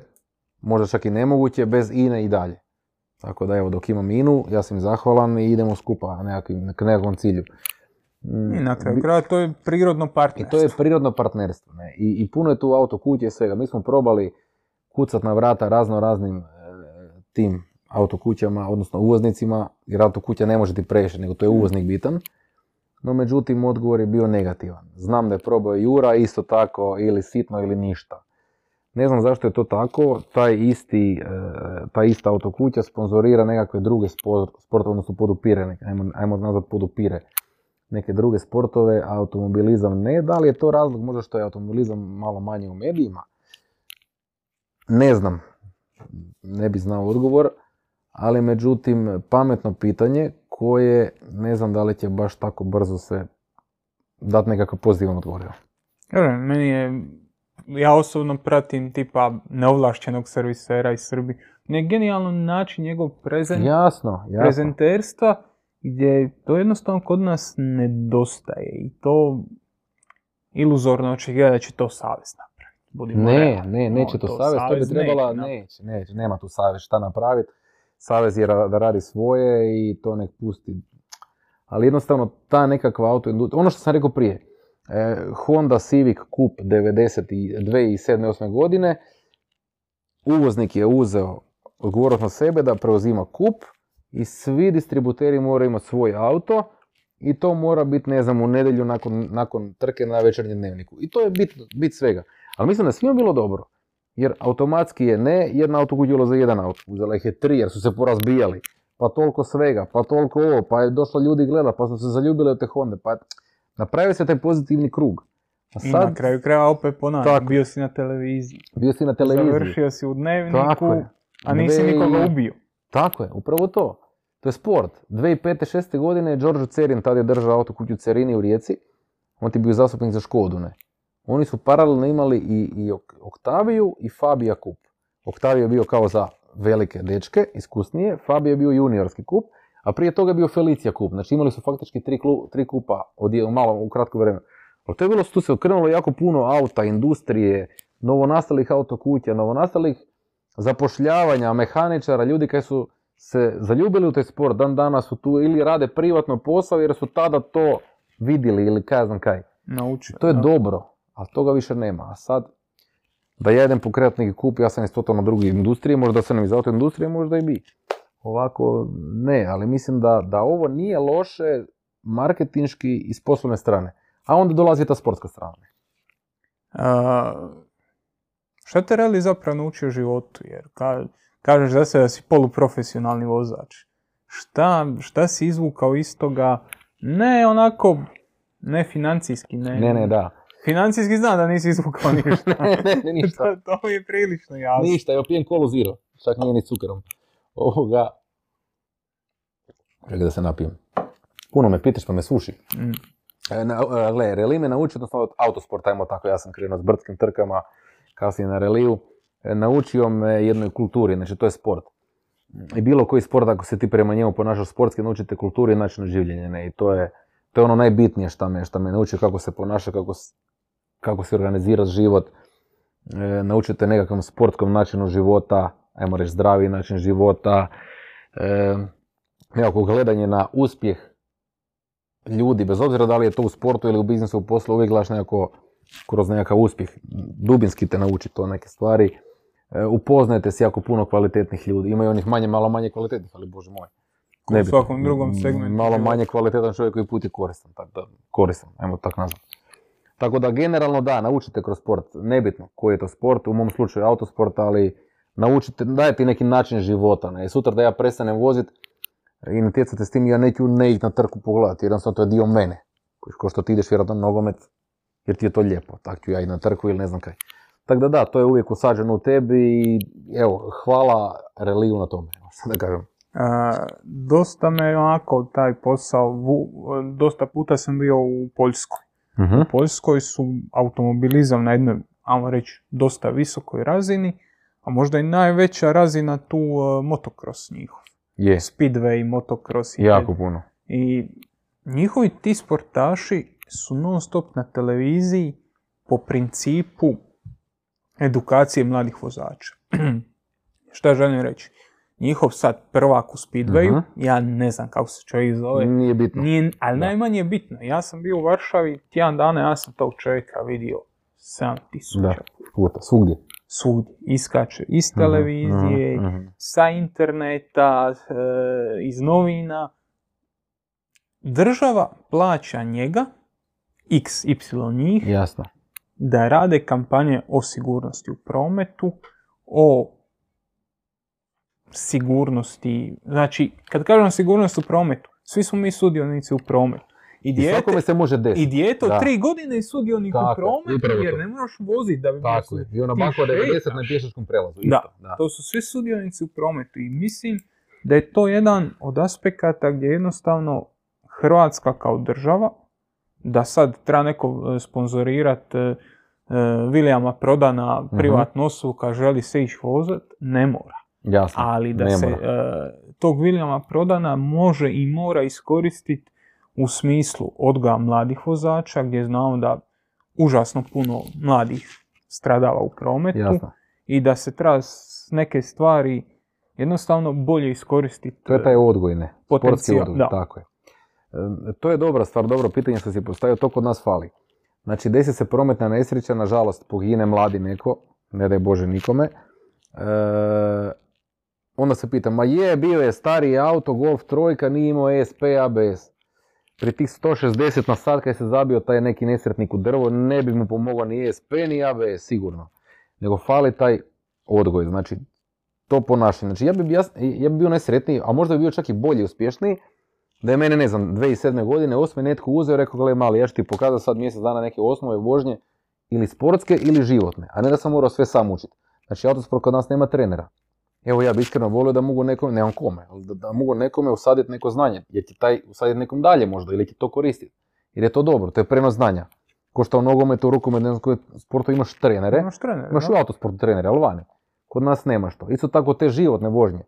možda čak i nemoguće, bez INE i dalje. Tako da evo, dok imam INU, ja sam im zahvalan i idemo skupa na nekakvim- k nekakvom cilju. Mm, I na kraju kraja to je prirodno I partnerstvo. to je prirodno partnerstvo. Ne? I, I puno je tu auto kuće i svega. Mi smo probali kucat na vrata razno raznim e, tim autokućama, odnosno uvoznicima, jer autokuća ne može ti previše, nego to je uvoznik bitan. No međutim, odgovor je bio negativan. Znam da je probao Jura, isto tako, ili sitno ili ništa. Ne znam zašto je to tako, taj isti, e, ta ista autokuća sponzorira nekakve druge spor- sportove, odnosno podupire, ajmo, ajmo nazvat podupire neke druge sportove, automobilizam ne. Da li je to razlog možda što je automobilizam malo manje u medijima? Ne znam, ne bi znao odgovor, ali međutim pametno pitanje koje ne znam da li će baš tako brzo se dati nekakav pozitivan odgovor. Meni je, ja osobno pratim tipa neovlašćenog servisera iz Srbije. Ne genijalno način njegov prezent, Jasno, jasno. prezenterstva gdje to jednostavno kod nas nedostaje i to iluzorno očekivati da će to savez napraviti. Budimo Ne, realni. ne, neće No, to savez, to bi trebala, neće neće, neće, nema tu savez šta napraviti. Savez je da radi svoje i to nek pusti. Ali jednostavno ta nekakva auto ono što sam rekao prije, e, Honda Civic Coupe 92 i 7. 8. godine, uvoznik je uzeo odgovornost na sebe da preuzima kup i svi distributeri moraju imati svoj auto i to mora biti, ne znam, u nedjelju nakon, nakon trke na večernjem dnevniku. I to je bit, bit svega. Ali mislim da je svima bilo dobro. Jer automatski je ne jedna auto kuđilo za jedan auto, uzela ih je tri jer su se porazbijali. Pa toliko svega, pa toliko ovo, pa je došlo ljudi gleda, pa su se zaljubili od te Honda. Pa napravi se taj pozitivni krug. A sad, I na kraju kraja opet ponavljam, bio si na televiziji. Bio si na televiziji. Završio si u dnevniku, a nisi nikoga ubio. Tako je, upravo to. To je sport. 2005. 6. godine Đorđo Cerin, tada je držao auto kuću Cerini u Rijeci. On ti bio zastupnik za Škodu, ne? Oni su paralelno imali i, i Oktaviju i Fabija kup. Oktavio je bio kao za velike dečke, iskusnije, Fabio je bio juniorski kup, a prije toga je bio Felicija kup. Znači imali su faktički tri, tri kupa u malo, u kratko vremenu. Ali to je bilo, tu se okrenulo jako puno auta, industrije, novonastalih autokuća, novonastalih zapošljavanja, mehaničara, ljudi koji su se zaljubili u taj sport, dan danas su tu ili rade privatno posao jer su tada to vidjeli ili kaj znam kaj. Naučili. To je dobro, ali toga više nema. A sad, da ja idem pokretat neki kup, ja sam iz totalno druge industrije, možda sam iz auto industrije, možda i bi. Ovako, ne, ali mislim da, da ovo nije loše marketinški iz poslovne strane. A onda dolazi ta sportska strana. A, šta te Reli zapravo nauči u životu? Jer ka, kažeš za se da si poluprofesionalni vozač. Šta, šta si izvukao iz toga? Ne onako, ne financijski, ne. Ne, ne, da. Financijski znam da nisi izvukao ništa. ne, ne, ništa. to, to mi je prilično jasno. Ništa, ja pijem kolu zero. Čak nije ni cukerom. Ovoga. Čekaj da se napijem. Puno me pitaš pa me suši. Mm. E, na, e, gle, reli me naučio, odnosno autosport, ajmo tako, ja sam krenuo s brdskim trkama, kasnije na reliju. E, naučio me jednoj kulturi, znači to je sport. I bilo koji sport, ako se ti prema njemu ponašaš sportski, naučite kulturi i načinu življenja. Ne? I to je, to je ono najbitnije što me, što me nauči kako se ponaša, kako, kako se organizira život. E, naučite nekakvom sportskom načinu života, ajmo reći zdravi način života, e, nekako gledanje na uspjeh ljudi, bez obzira da li je to u sportu ili u biznisu, u poslu, uvijek gledaš nekako kroz nekakav uspjeh. Dubinski te nauči to neke stvari. E, upoznajte se jako puno kvalitetnih ljudi. Imaju onih manje, malo manje kvalitetnih, ali bože moj. Ne u svakom drugom segmentu. Malo manje kvalitetan čovjek koji put je koristan, tako da, koristan, ajmo tako nazvat. Tako da generalno da, naučite kroz sport, nebitno koji je to sport, u mom slučaju autosport, ali naučite, dajte neki način života. Ne? Sutra da ja prestanem voziti i natjecate s tim, ja neću ne ići na trku pogledati, jednostavno to je dio mene. Ko što ti ideš vjerojatno na nogomet, jer ti je to lijepo, tako ću ja i na trku ili ne znam kaj. Tako da da, to je uvijek usađeno u tebi i evo, hvala reliju na tome, sad da kažem. dosta me onako taj posao, dosta puta sam bio u Poljskoj. Uh U Poljskoj su automobilizam na jednoj, ajmo reći, dosta visokoj razini, a možda i najveća razina tu uh, motocross njihov. Je. Speedway, motocross. I jako puno. I njihovi ti sportaši su non stop na televiziji po principu edukacije mladih vozača. Šta želim reći? Njihov sad prvak u Speedwayu, uh ja ne znam kako se čovjek zove. Nije bitno. Nije, ali najmanje je bitno. Ja sam bio u Varšavi, tjedan dana ja sam tog čovjeka vidio 7000 da, puta, svugdje. Svugdje. Iskače iz televizije, sa interneta, e, iz novina. Država plaća njega x, y njih, Jasno. da rade kampanje o sigurnosti u prometu, o sigurnosti, znači, kad kažem sigurnost u prometu, svi smo mi sudionici u prometu. I, dijete, I se može desiti. I dijete od tri godine je sudionik u prometu, jer ne moraš voziti da bi Tako je. I ona banko 90 na pješačkom prelazu. Isto. Da, da, to su svi sudionici u prometu i mislim da je to jedan od aspekata gdje jednostavno Hrvatska kao država da sad treba neko e, sponzorirat e, e, Williama Prodana mhm. privatnu osobu koja želi se ići vozat, ne mora. Jasno, Ali da se tog Williama Prodana može i mora iskoristiti u smislu odga mladih vozača gdje znamo da užasno puno mladih stradava u prometu Jasno. i da se treba neke stvari jednostavno bolje iskoristiti. To je taj odgojne, sportski odgoj, da. tako je. To je dobra stvar, dobro pitanje što si postavio, to kod nas fali. Znači, desi se prometna nesreća, nažalost, pogine mladi neko, ne daj Bože nikome. E, onda se pita, ma je, bio je stari auto, Golf trojka, nije imao ESP, ABS. pri tih 160 na sat kad se zabio taj neki nesretnik u drvo, ne bi mu pomogao ni ESP ni ABS sigurno. Nego fali taj odgoj, znači to ponašanje. Znači ja bi, ja, ja bi bio najsretniji, a možda bi bio čak i bolji uspješniji, da je mene, ne znam, 2007. godine, osme netko uzeo rekao, gledaj mali, ja ću ti pokazati sad mjesec dana neke osnove vožnje, ili sportske ili životne, a ne da sam morao sve sam učiti. Znači autosport kod nas nema trenera. Evo ja bi iskreno volio da mogu nekome, nemam kome, ali da, da mogu nekome usaditi neko znanje, jer ti taj usaditi nekom dalje možda, ili ti to koristiti. Jer je to dobro, to je prenos znanja. Ko što u nogometu, u rukometu, ne znam koje sportu imaš trenere, Imaš trenere, imaš u autosportu trenere, ali vani. Kod nas nemaš to. Isto tako te životne vožnje.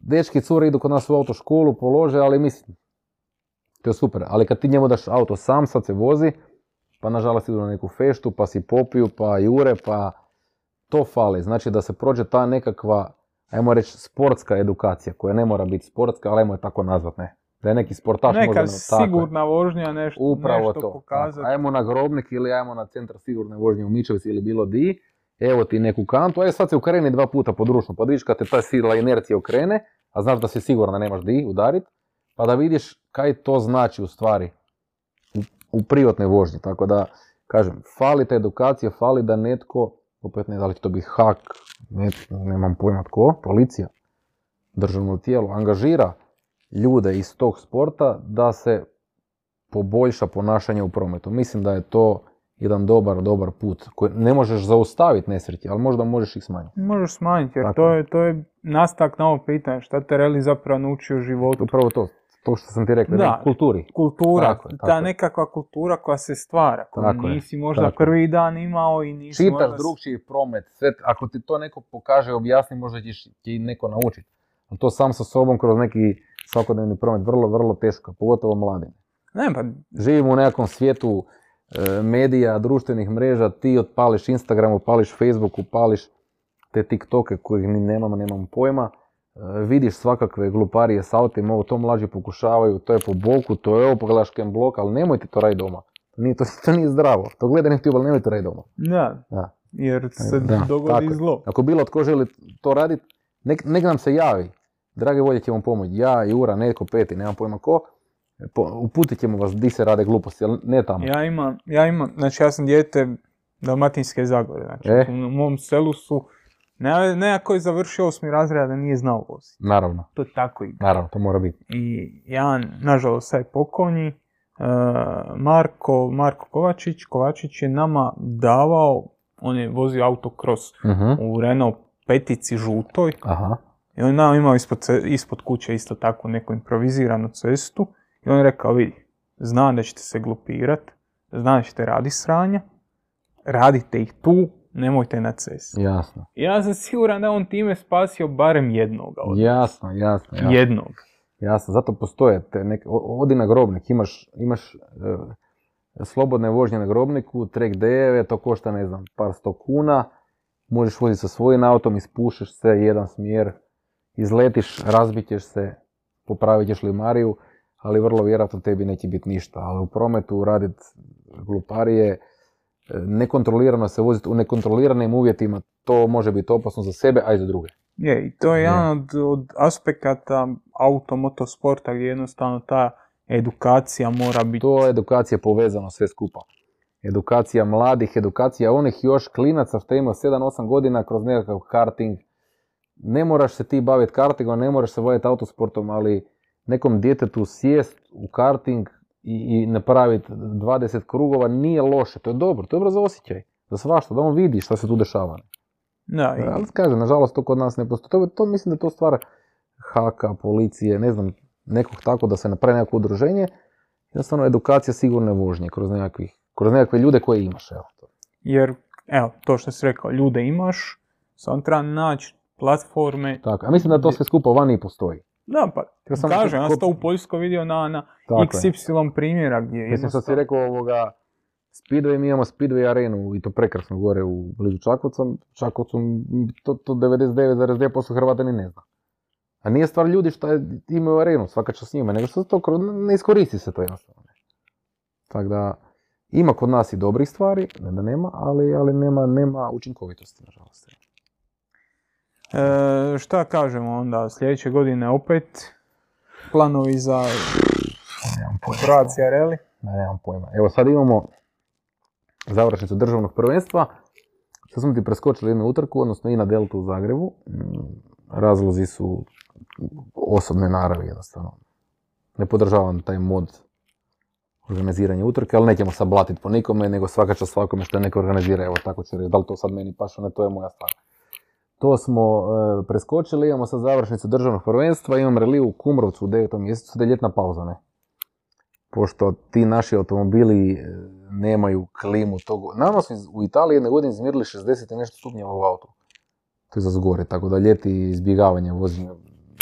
Dečki, cure idu kod nas u autoškolu, polože, ali mislim, to je super. Ali kad ti njemu daš auto sam, sad se vozi, pa nažalost idu na neku feštu, pa si popiju, pa jure, pa to fali. Znači da se prođe ta nekakva, ajmo reći, sportska edukacija, koja ne mora biti sportska, ali ajmo je tako nazvat, ne. Da je neki sportaš Neka možda, tako je. sigurna vožnja, nešto, Upravo nešto to. pokazati. Ajmo na Grobnik ili ajmo na centar sigurne vožnje u Mičevici ili bilo di. Evo ti neku kantu, aj sad se ukreni dva puta područno, pa vidiš kad te ta sila inercija okrene, a znaš da si siguran da nemaš di udarit, pa da vidiš kaj to znači u stvari u, u privatnoj vožnji. Tako da, kažem, fali ta edukacija, fali da netko, opet ne da li će to biti hak, netko, nemam pojma tko, policija, državno tijelo, angažira ljude iz tog sporta da se poboljša ponašanje u prometu. Mislim da je to jedan dobar, dobar put koji ne možeš zaustaviti nesreće, ali možda možeš ih smanjiti. Možeš smanjiti, jer to je. je, to je nastavak na ovo pitanje, šta te Reli zapravo nauči u životu. Upravo to, to što sam ti rekao, Da. da. kulturi. Kultura, Tako je, ta tako je. nekakva kultura koja se stvara, koju Tako nisi možda tako prvi dan imao i nisi Čitaš možda... drugčiji promet, sve, ako ti to neko pokaže, objasni, možda ćeš ti neko naučiti. Ali to sam sa sobom kroz neki svakodnevni promet, vrlo, vrlo teško, pogotovo mladim. Ne, pa živimo u nekakvom svijetu e, medija, društvenih mreža, ti otpališ Instagram, upališ Facebook, upališ te TikToke kojih ni nemamo, nemamo pojma, vidiš svakakve gluparije s autima, ovo to mlađi pokušavaju, to je po boku, to je ovo, pogledaš blok, ali nemojte to raditi doma. To nije, to, to nije zdravo. To gledaj YouTube, ali nemojte raditi doma. da, Da. jer se Da, dogodi tako zlo. Ako bilo tko želi to raditi, nek, nek nam se javi. Drage volje ćemo pomoći. Ja, Jura, netko peti, nemam pojma ko. Po, uputit ćemo vas di se rade gluposti, ali ne tamo. Ja imam, ja imam, znači ja sam dijete Dalmatinske Zagore, znači E. u mom selu su, ne, ne ako je završio osmi razred, da nije znao voziti. Naravno, To tako ide. naravno, to mora biti. I ja, nažalost, sad je pokojni, e, Marko, Marko Kovačić, Kovačić je nama davao, on je vozio autokros Mhm. u Renault petici žutoj Aha, i on je nama imao ispod, ispod kuće isto tako neku improviziranu cestu i on je rekao, vidi, znam da ćete se glupirat, znam da ćete raditi sranja, radite ih tu, nemojte na cesti. jasno. Ja sam siguran da on time spasio barem jednoga od Jasno, jasno, jasno. jednog. jasno. Zato postoje te neke, odi na grobnik, imaš, imaš e, slobodne vožnje na grobniku, trek dejeve, to košta ne znam, par sto kuna, možeš voziti sa svojim autom, ispušeš se jedan smjer, izletiš, razbit ćeš se, popravit ćeš limariju, ali vrlo vjerojatno tebi neće biti ništa. Ali u prometu radit gluparije, nekontrolirano se voziti u nekontroliranim uvjetima, to može biti opasno za sebe, a i za druge. Je, i to je Je. jedan od, od aspekata auto, motosporta gdje jednostavno ta edukacija mora biti. To je edukacija povezano sve skupa. Edukacija mladih, edukacija onih još klinaca što ima 7-8 godina kroz nekakav karting. Ne moraš se ti baviti kartingom, ne moraš se baviti autosportom, ali nekom djetetu sjest u karting i, i napraviti 20 krugova nije loše. To je dobro, to je dobro za osjećaj. Za svašta, da on vidi šta se tu dešava. Da, i- Ali kažem, nažalost to kod nas ne postoji. To, to mislim da je to stvar haka, policije, ne znam, nekog tako da se napravi nekako udruženje. Jednostavno edukacija sigurne vožnje kroz, nekakvih, kroz nekakve ljude koje imaš. Evo. to. jer, evo, to što si rekao, ljude imaš, samo treba naći platforme. Tako. A mislim da to sve skupa vani postoji. Da, pa, sam- kažem, ja sam to u Poljskoj vidio na, na Tako je. XY primjera gdje Mislim što si rekao ovoga, Speedway, mi imamo Speedway arenu i to prekrasno gore u blizu Čakovca. Čakovcu to, to 99,9% Hrvata ni ne zna. A nije stvar ljudi što imaju arenu, svaka čast njima, nego što se to ne iskoristi se to jednostavno. Tako da, ima kod nas i dobrih stvari, ne da nema, ali, ali nema, nema učinkovitosti, nažalost. E, šta kažemo onda, sljedeće godine opet planovi za. Croatia Rally. Ne, nemam pojma. Evo sad imamo završnicu državnog prvenstva. Sad smo ti preskočili jednu utrku, odnosno i na Deltu u Zagrebu. Mm, Razlozi su osobne naravi jednostavno. Ne podržavam taj mod organiziranja utrke, ali nećemo sad blatit po nikome, nego svaka čast svakome što je neko organizira, evo tako će reći, da li to sad meni paša, ne, to je moja stvar. To smo e, preskočili, imamo sad završnicu državnog prvenstva, imam reliju u Kumrovcu u 9. mjesecu, da je ljetna pauza, ne? Pošto ti naši automobili e, nemaju klimu tog... Nama iz- u Italiji jedne godine izmjerili 60 i nešto stupnjeva u autu. To je za zgore, tako da ljeti izbjegavanje voženja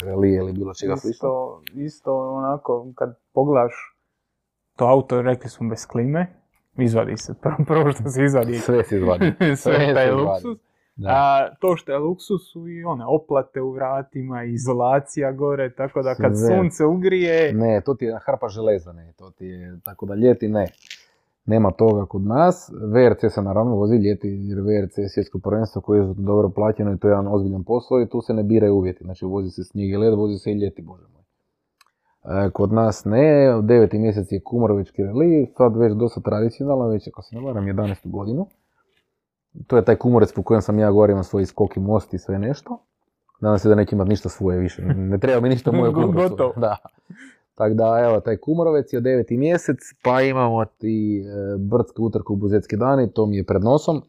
relije ili bilo čega slično. Isto, isto onako, kad pogledaš to auto, rekli smo bez klime, izvadi se, prvo, što se izvadi, Sve se izvadi. sve sve taj se luksus. Da. A to što je luksus su i one oplate u vratima, izolacija gore, tako da kad Sve. sunce ugrije, Ne, to ti je hrpa železa, ne, to ti je, tako da ljeti ne. Nema toga kod nas. VRC se naravno vozi ljeti, jer VRC je svjetsko prvenstvo koje je dobro plaćeno i to je jedan ozbiljan posao i tu se ne biraju uvjeti. Znači vozi se snijeg i led, vozi se i ljeti, bože moj. E, kod nas ne, deveti mjesec je Kumarovički reli, sad već dosta tradicionalno, već ako se ne varam 11. godinu. To je taj kumorec po kojem sam ja gore, imam svoj skoki most i sve nešto. Nadam se da neće imati ništa svoje više, ne treba mi ništa moje kumorcu. gotovo. Da. Tako da, evo, taj Kumorovec je deveti mjesec, pa imamo ti e, brdsku utrku u Buzetski dani, to mi je pred nosom.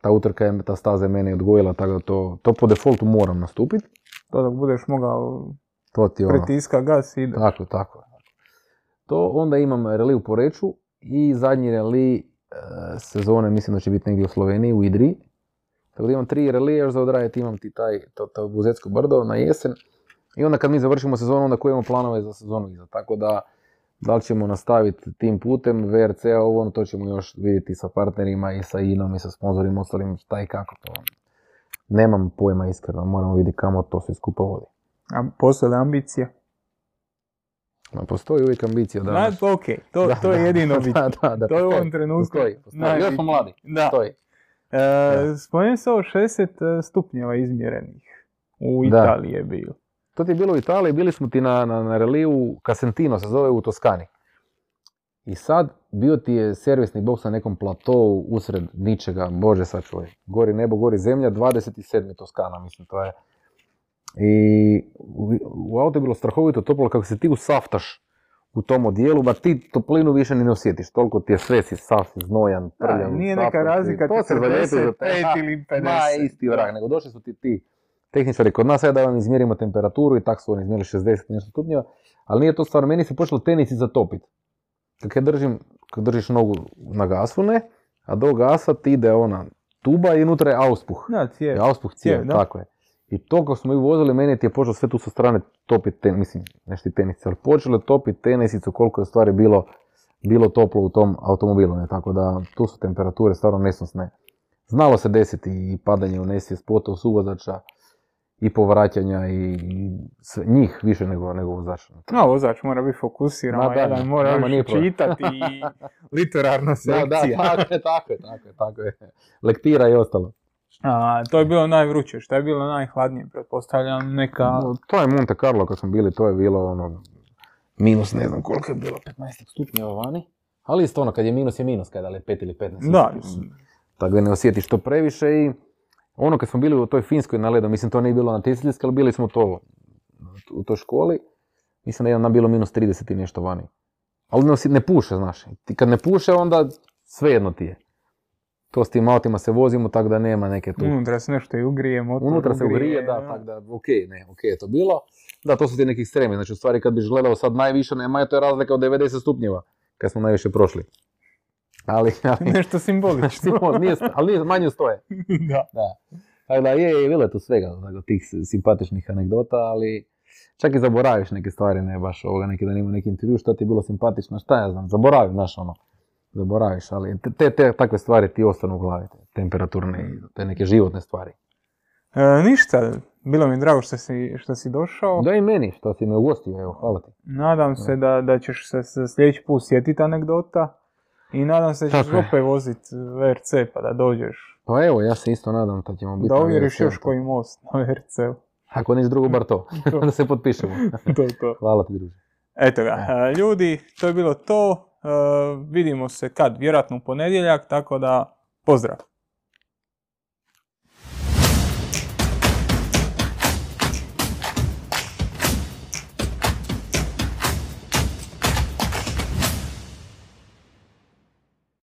Ta utrka je, ta staza je mene odgojila, tako da to, to po defaultu moram nastupiti. to dok budeš mogao To ti ono, pritiska gas i ide. tako, tako. To onda imam reli u Poreču i zadnji reli sezone, mislim da će biti negdje u Sloveniji, u Idriji. Tako da imam tri relije još za odraditi, imam ti taj, to, to Buzetsko brdo na jesen. I onda kad mi završimo sezonu, onda koji imamo planove za sezonu iza. Tako da, da li ćemo nastaviti tim putem, VRC, ovo, ono, to ćemo još vidjeti sa partnerima i sa INOM i sa sponzorima, ostalim šta i kako to. Nemam pojma iskreno, moramo vidjeti kamo to sve skupa vodi. A postoje ambicija? Ma, Postoji uvijek ambicija da... Da, to ok, to, Da, to je da, jedino da, bitno. da, da, To je u ovom postoji, trenutku Postoji, postoji. Još smo mladi. Da. Postoji. E, spomenuo se ovo 60 stupnjeva izmjerenih. U Da. Italiji je bilo. To ti je bilo u Italiji, bili smo ti na, na, na reliju Casentino, se zove u Toskani. I sad bio ti je servisni boks na nekom platovu usred ničega, bože sačuvaj. Gori nebo, gori zemlja, 27. Toskana, mislim, to je. I u, auto je bilo strahovito toplo, kako se ti usaftaš u tom odijelu, ba ti toplinu više ni ne osjetiš, toliko ti je sve si sav, si znojan, Da, prljav. nije neka razlika to se za 45 te- ili 50. Ma, isti vrag, nego došli su ti ti tehničari kod nas, da vam izmjerimo temperaturu i tak su oni izmjerili 60 i nešto stupnjeva, ali nije to stvarno, meni se počelo tenisi zatopit. Kad ja držim, kad držiš nogu na gasu, ne, a do gasa ti ide ona tuba i unutra je auspuh. Da, cijev. Je auspuh cijev, tako je. I to kako smo i vozili, meni ti je počelo sve tu sa strane topit ten, mislim, nešto i tenisice, ali počelo je topit tenisicu koliko je stvari bilo, bilo toplo u tom automobilu, ne, tako da tu su temperature stvarno nesnosne. Znalo se desiti i padanje u nesvijest, pogotovo suvozača i povraćanja i, njih više nego, nego vozača. No, vozač mora biti fokusiran, Ma a da, jedan mora čitati i literarna Da, da, sekcija. tako je, tako je, tako je, tako je. Lektira i ostalo. A, to je bilo najvruće, što je bilo najhladnije, pretpostavljam neka... No, to je Monte Carlo kad smo bili, to je bilo ono, minus ne znam koliko je bilo, 15 stupnjeva vani. Ali isto ono, kad je minus je minus, kada je 5 ili 15. Da, Tako da ne osjetiš to previše i ono kad smo bili u toj Finskoj na ledu, mislim to nije bilo na Tisljski, ali bili smo to u toj školi, mislim da je nam bilo minus 30 i nešto vani. Ali ne, ne puše, znaš. Ti kad ne puše, onda svejedno ti je. To s tim autima se vozimo, tako da nema neke tu unutra se nešto i ugrije, motor Unutra se ugrije, da, tako da, ok, ne, ok je to bilo. Da, to su ti neki ekstremi, znači u stvari kad biš gledao sad najviše, nema je to je razlika od 90 stupnjeva, kad smo najviše prošli. Ali, ali, Nešto simbolično. nije, ali nije manje stoje. da. Da. Tako da je, je bilo je tu svega, tako, tih simpatičnih anegdota, ali čak i zaboraviš neke stvari, ne baš ovoga neki dan ima neki intervju, šta ti je bilo simpatično, šta ja znam, zaboravim, znaš ono, zaboraviš, ali te, te, takve stvari ti ostanu u glavi, te temperaturne i te neke životne stvari. E, ništa, bilo mi drago što si, što si došao. Da i meni što si me ugostio, evo, hvala ti. Nadam se da, da ćeš se, se sljedeći put sjetiti anegdota. I nadam se da ćeš opet voziti VRC pa da dođeš. Pa evo, ja se isto nadam da ćemo biti... Da uvjeriš još koji most na VRC-u. Ako niš drugo, bar to. To. da se potpišemo. to, to. Hvala ti, druže. Eto ga, e, ljudi, to je bilo to. E, vidimo se kad? Vjerojatno u ponedjeljak, tako da pozdrav.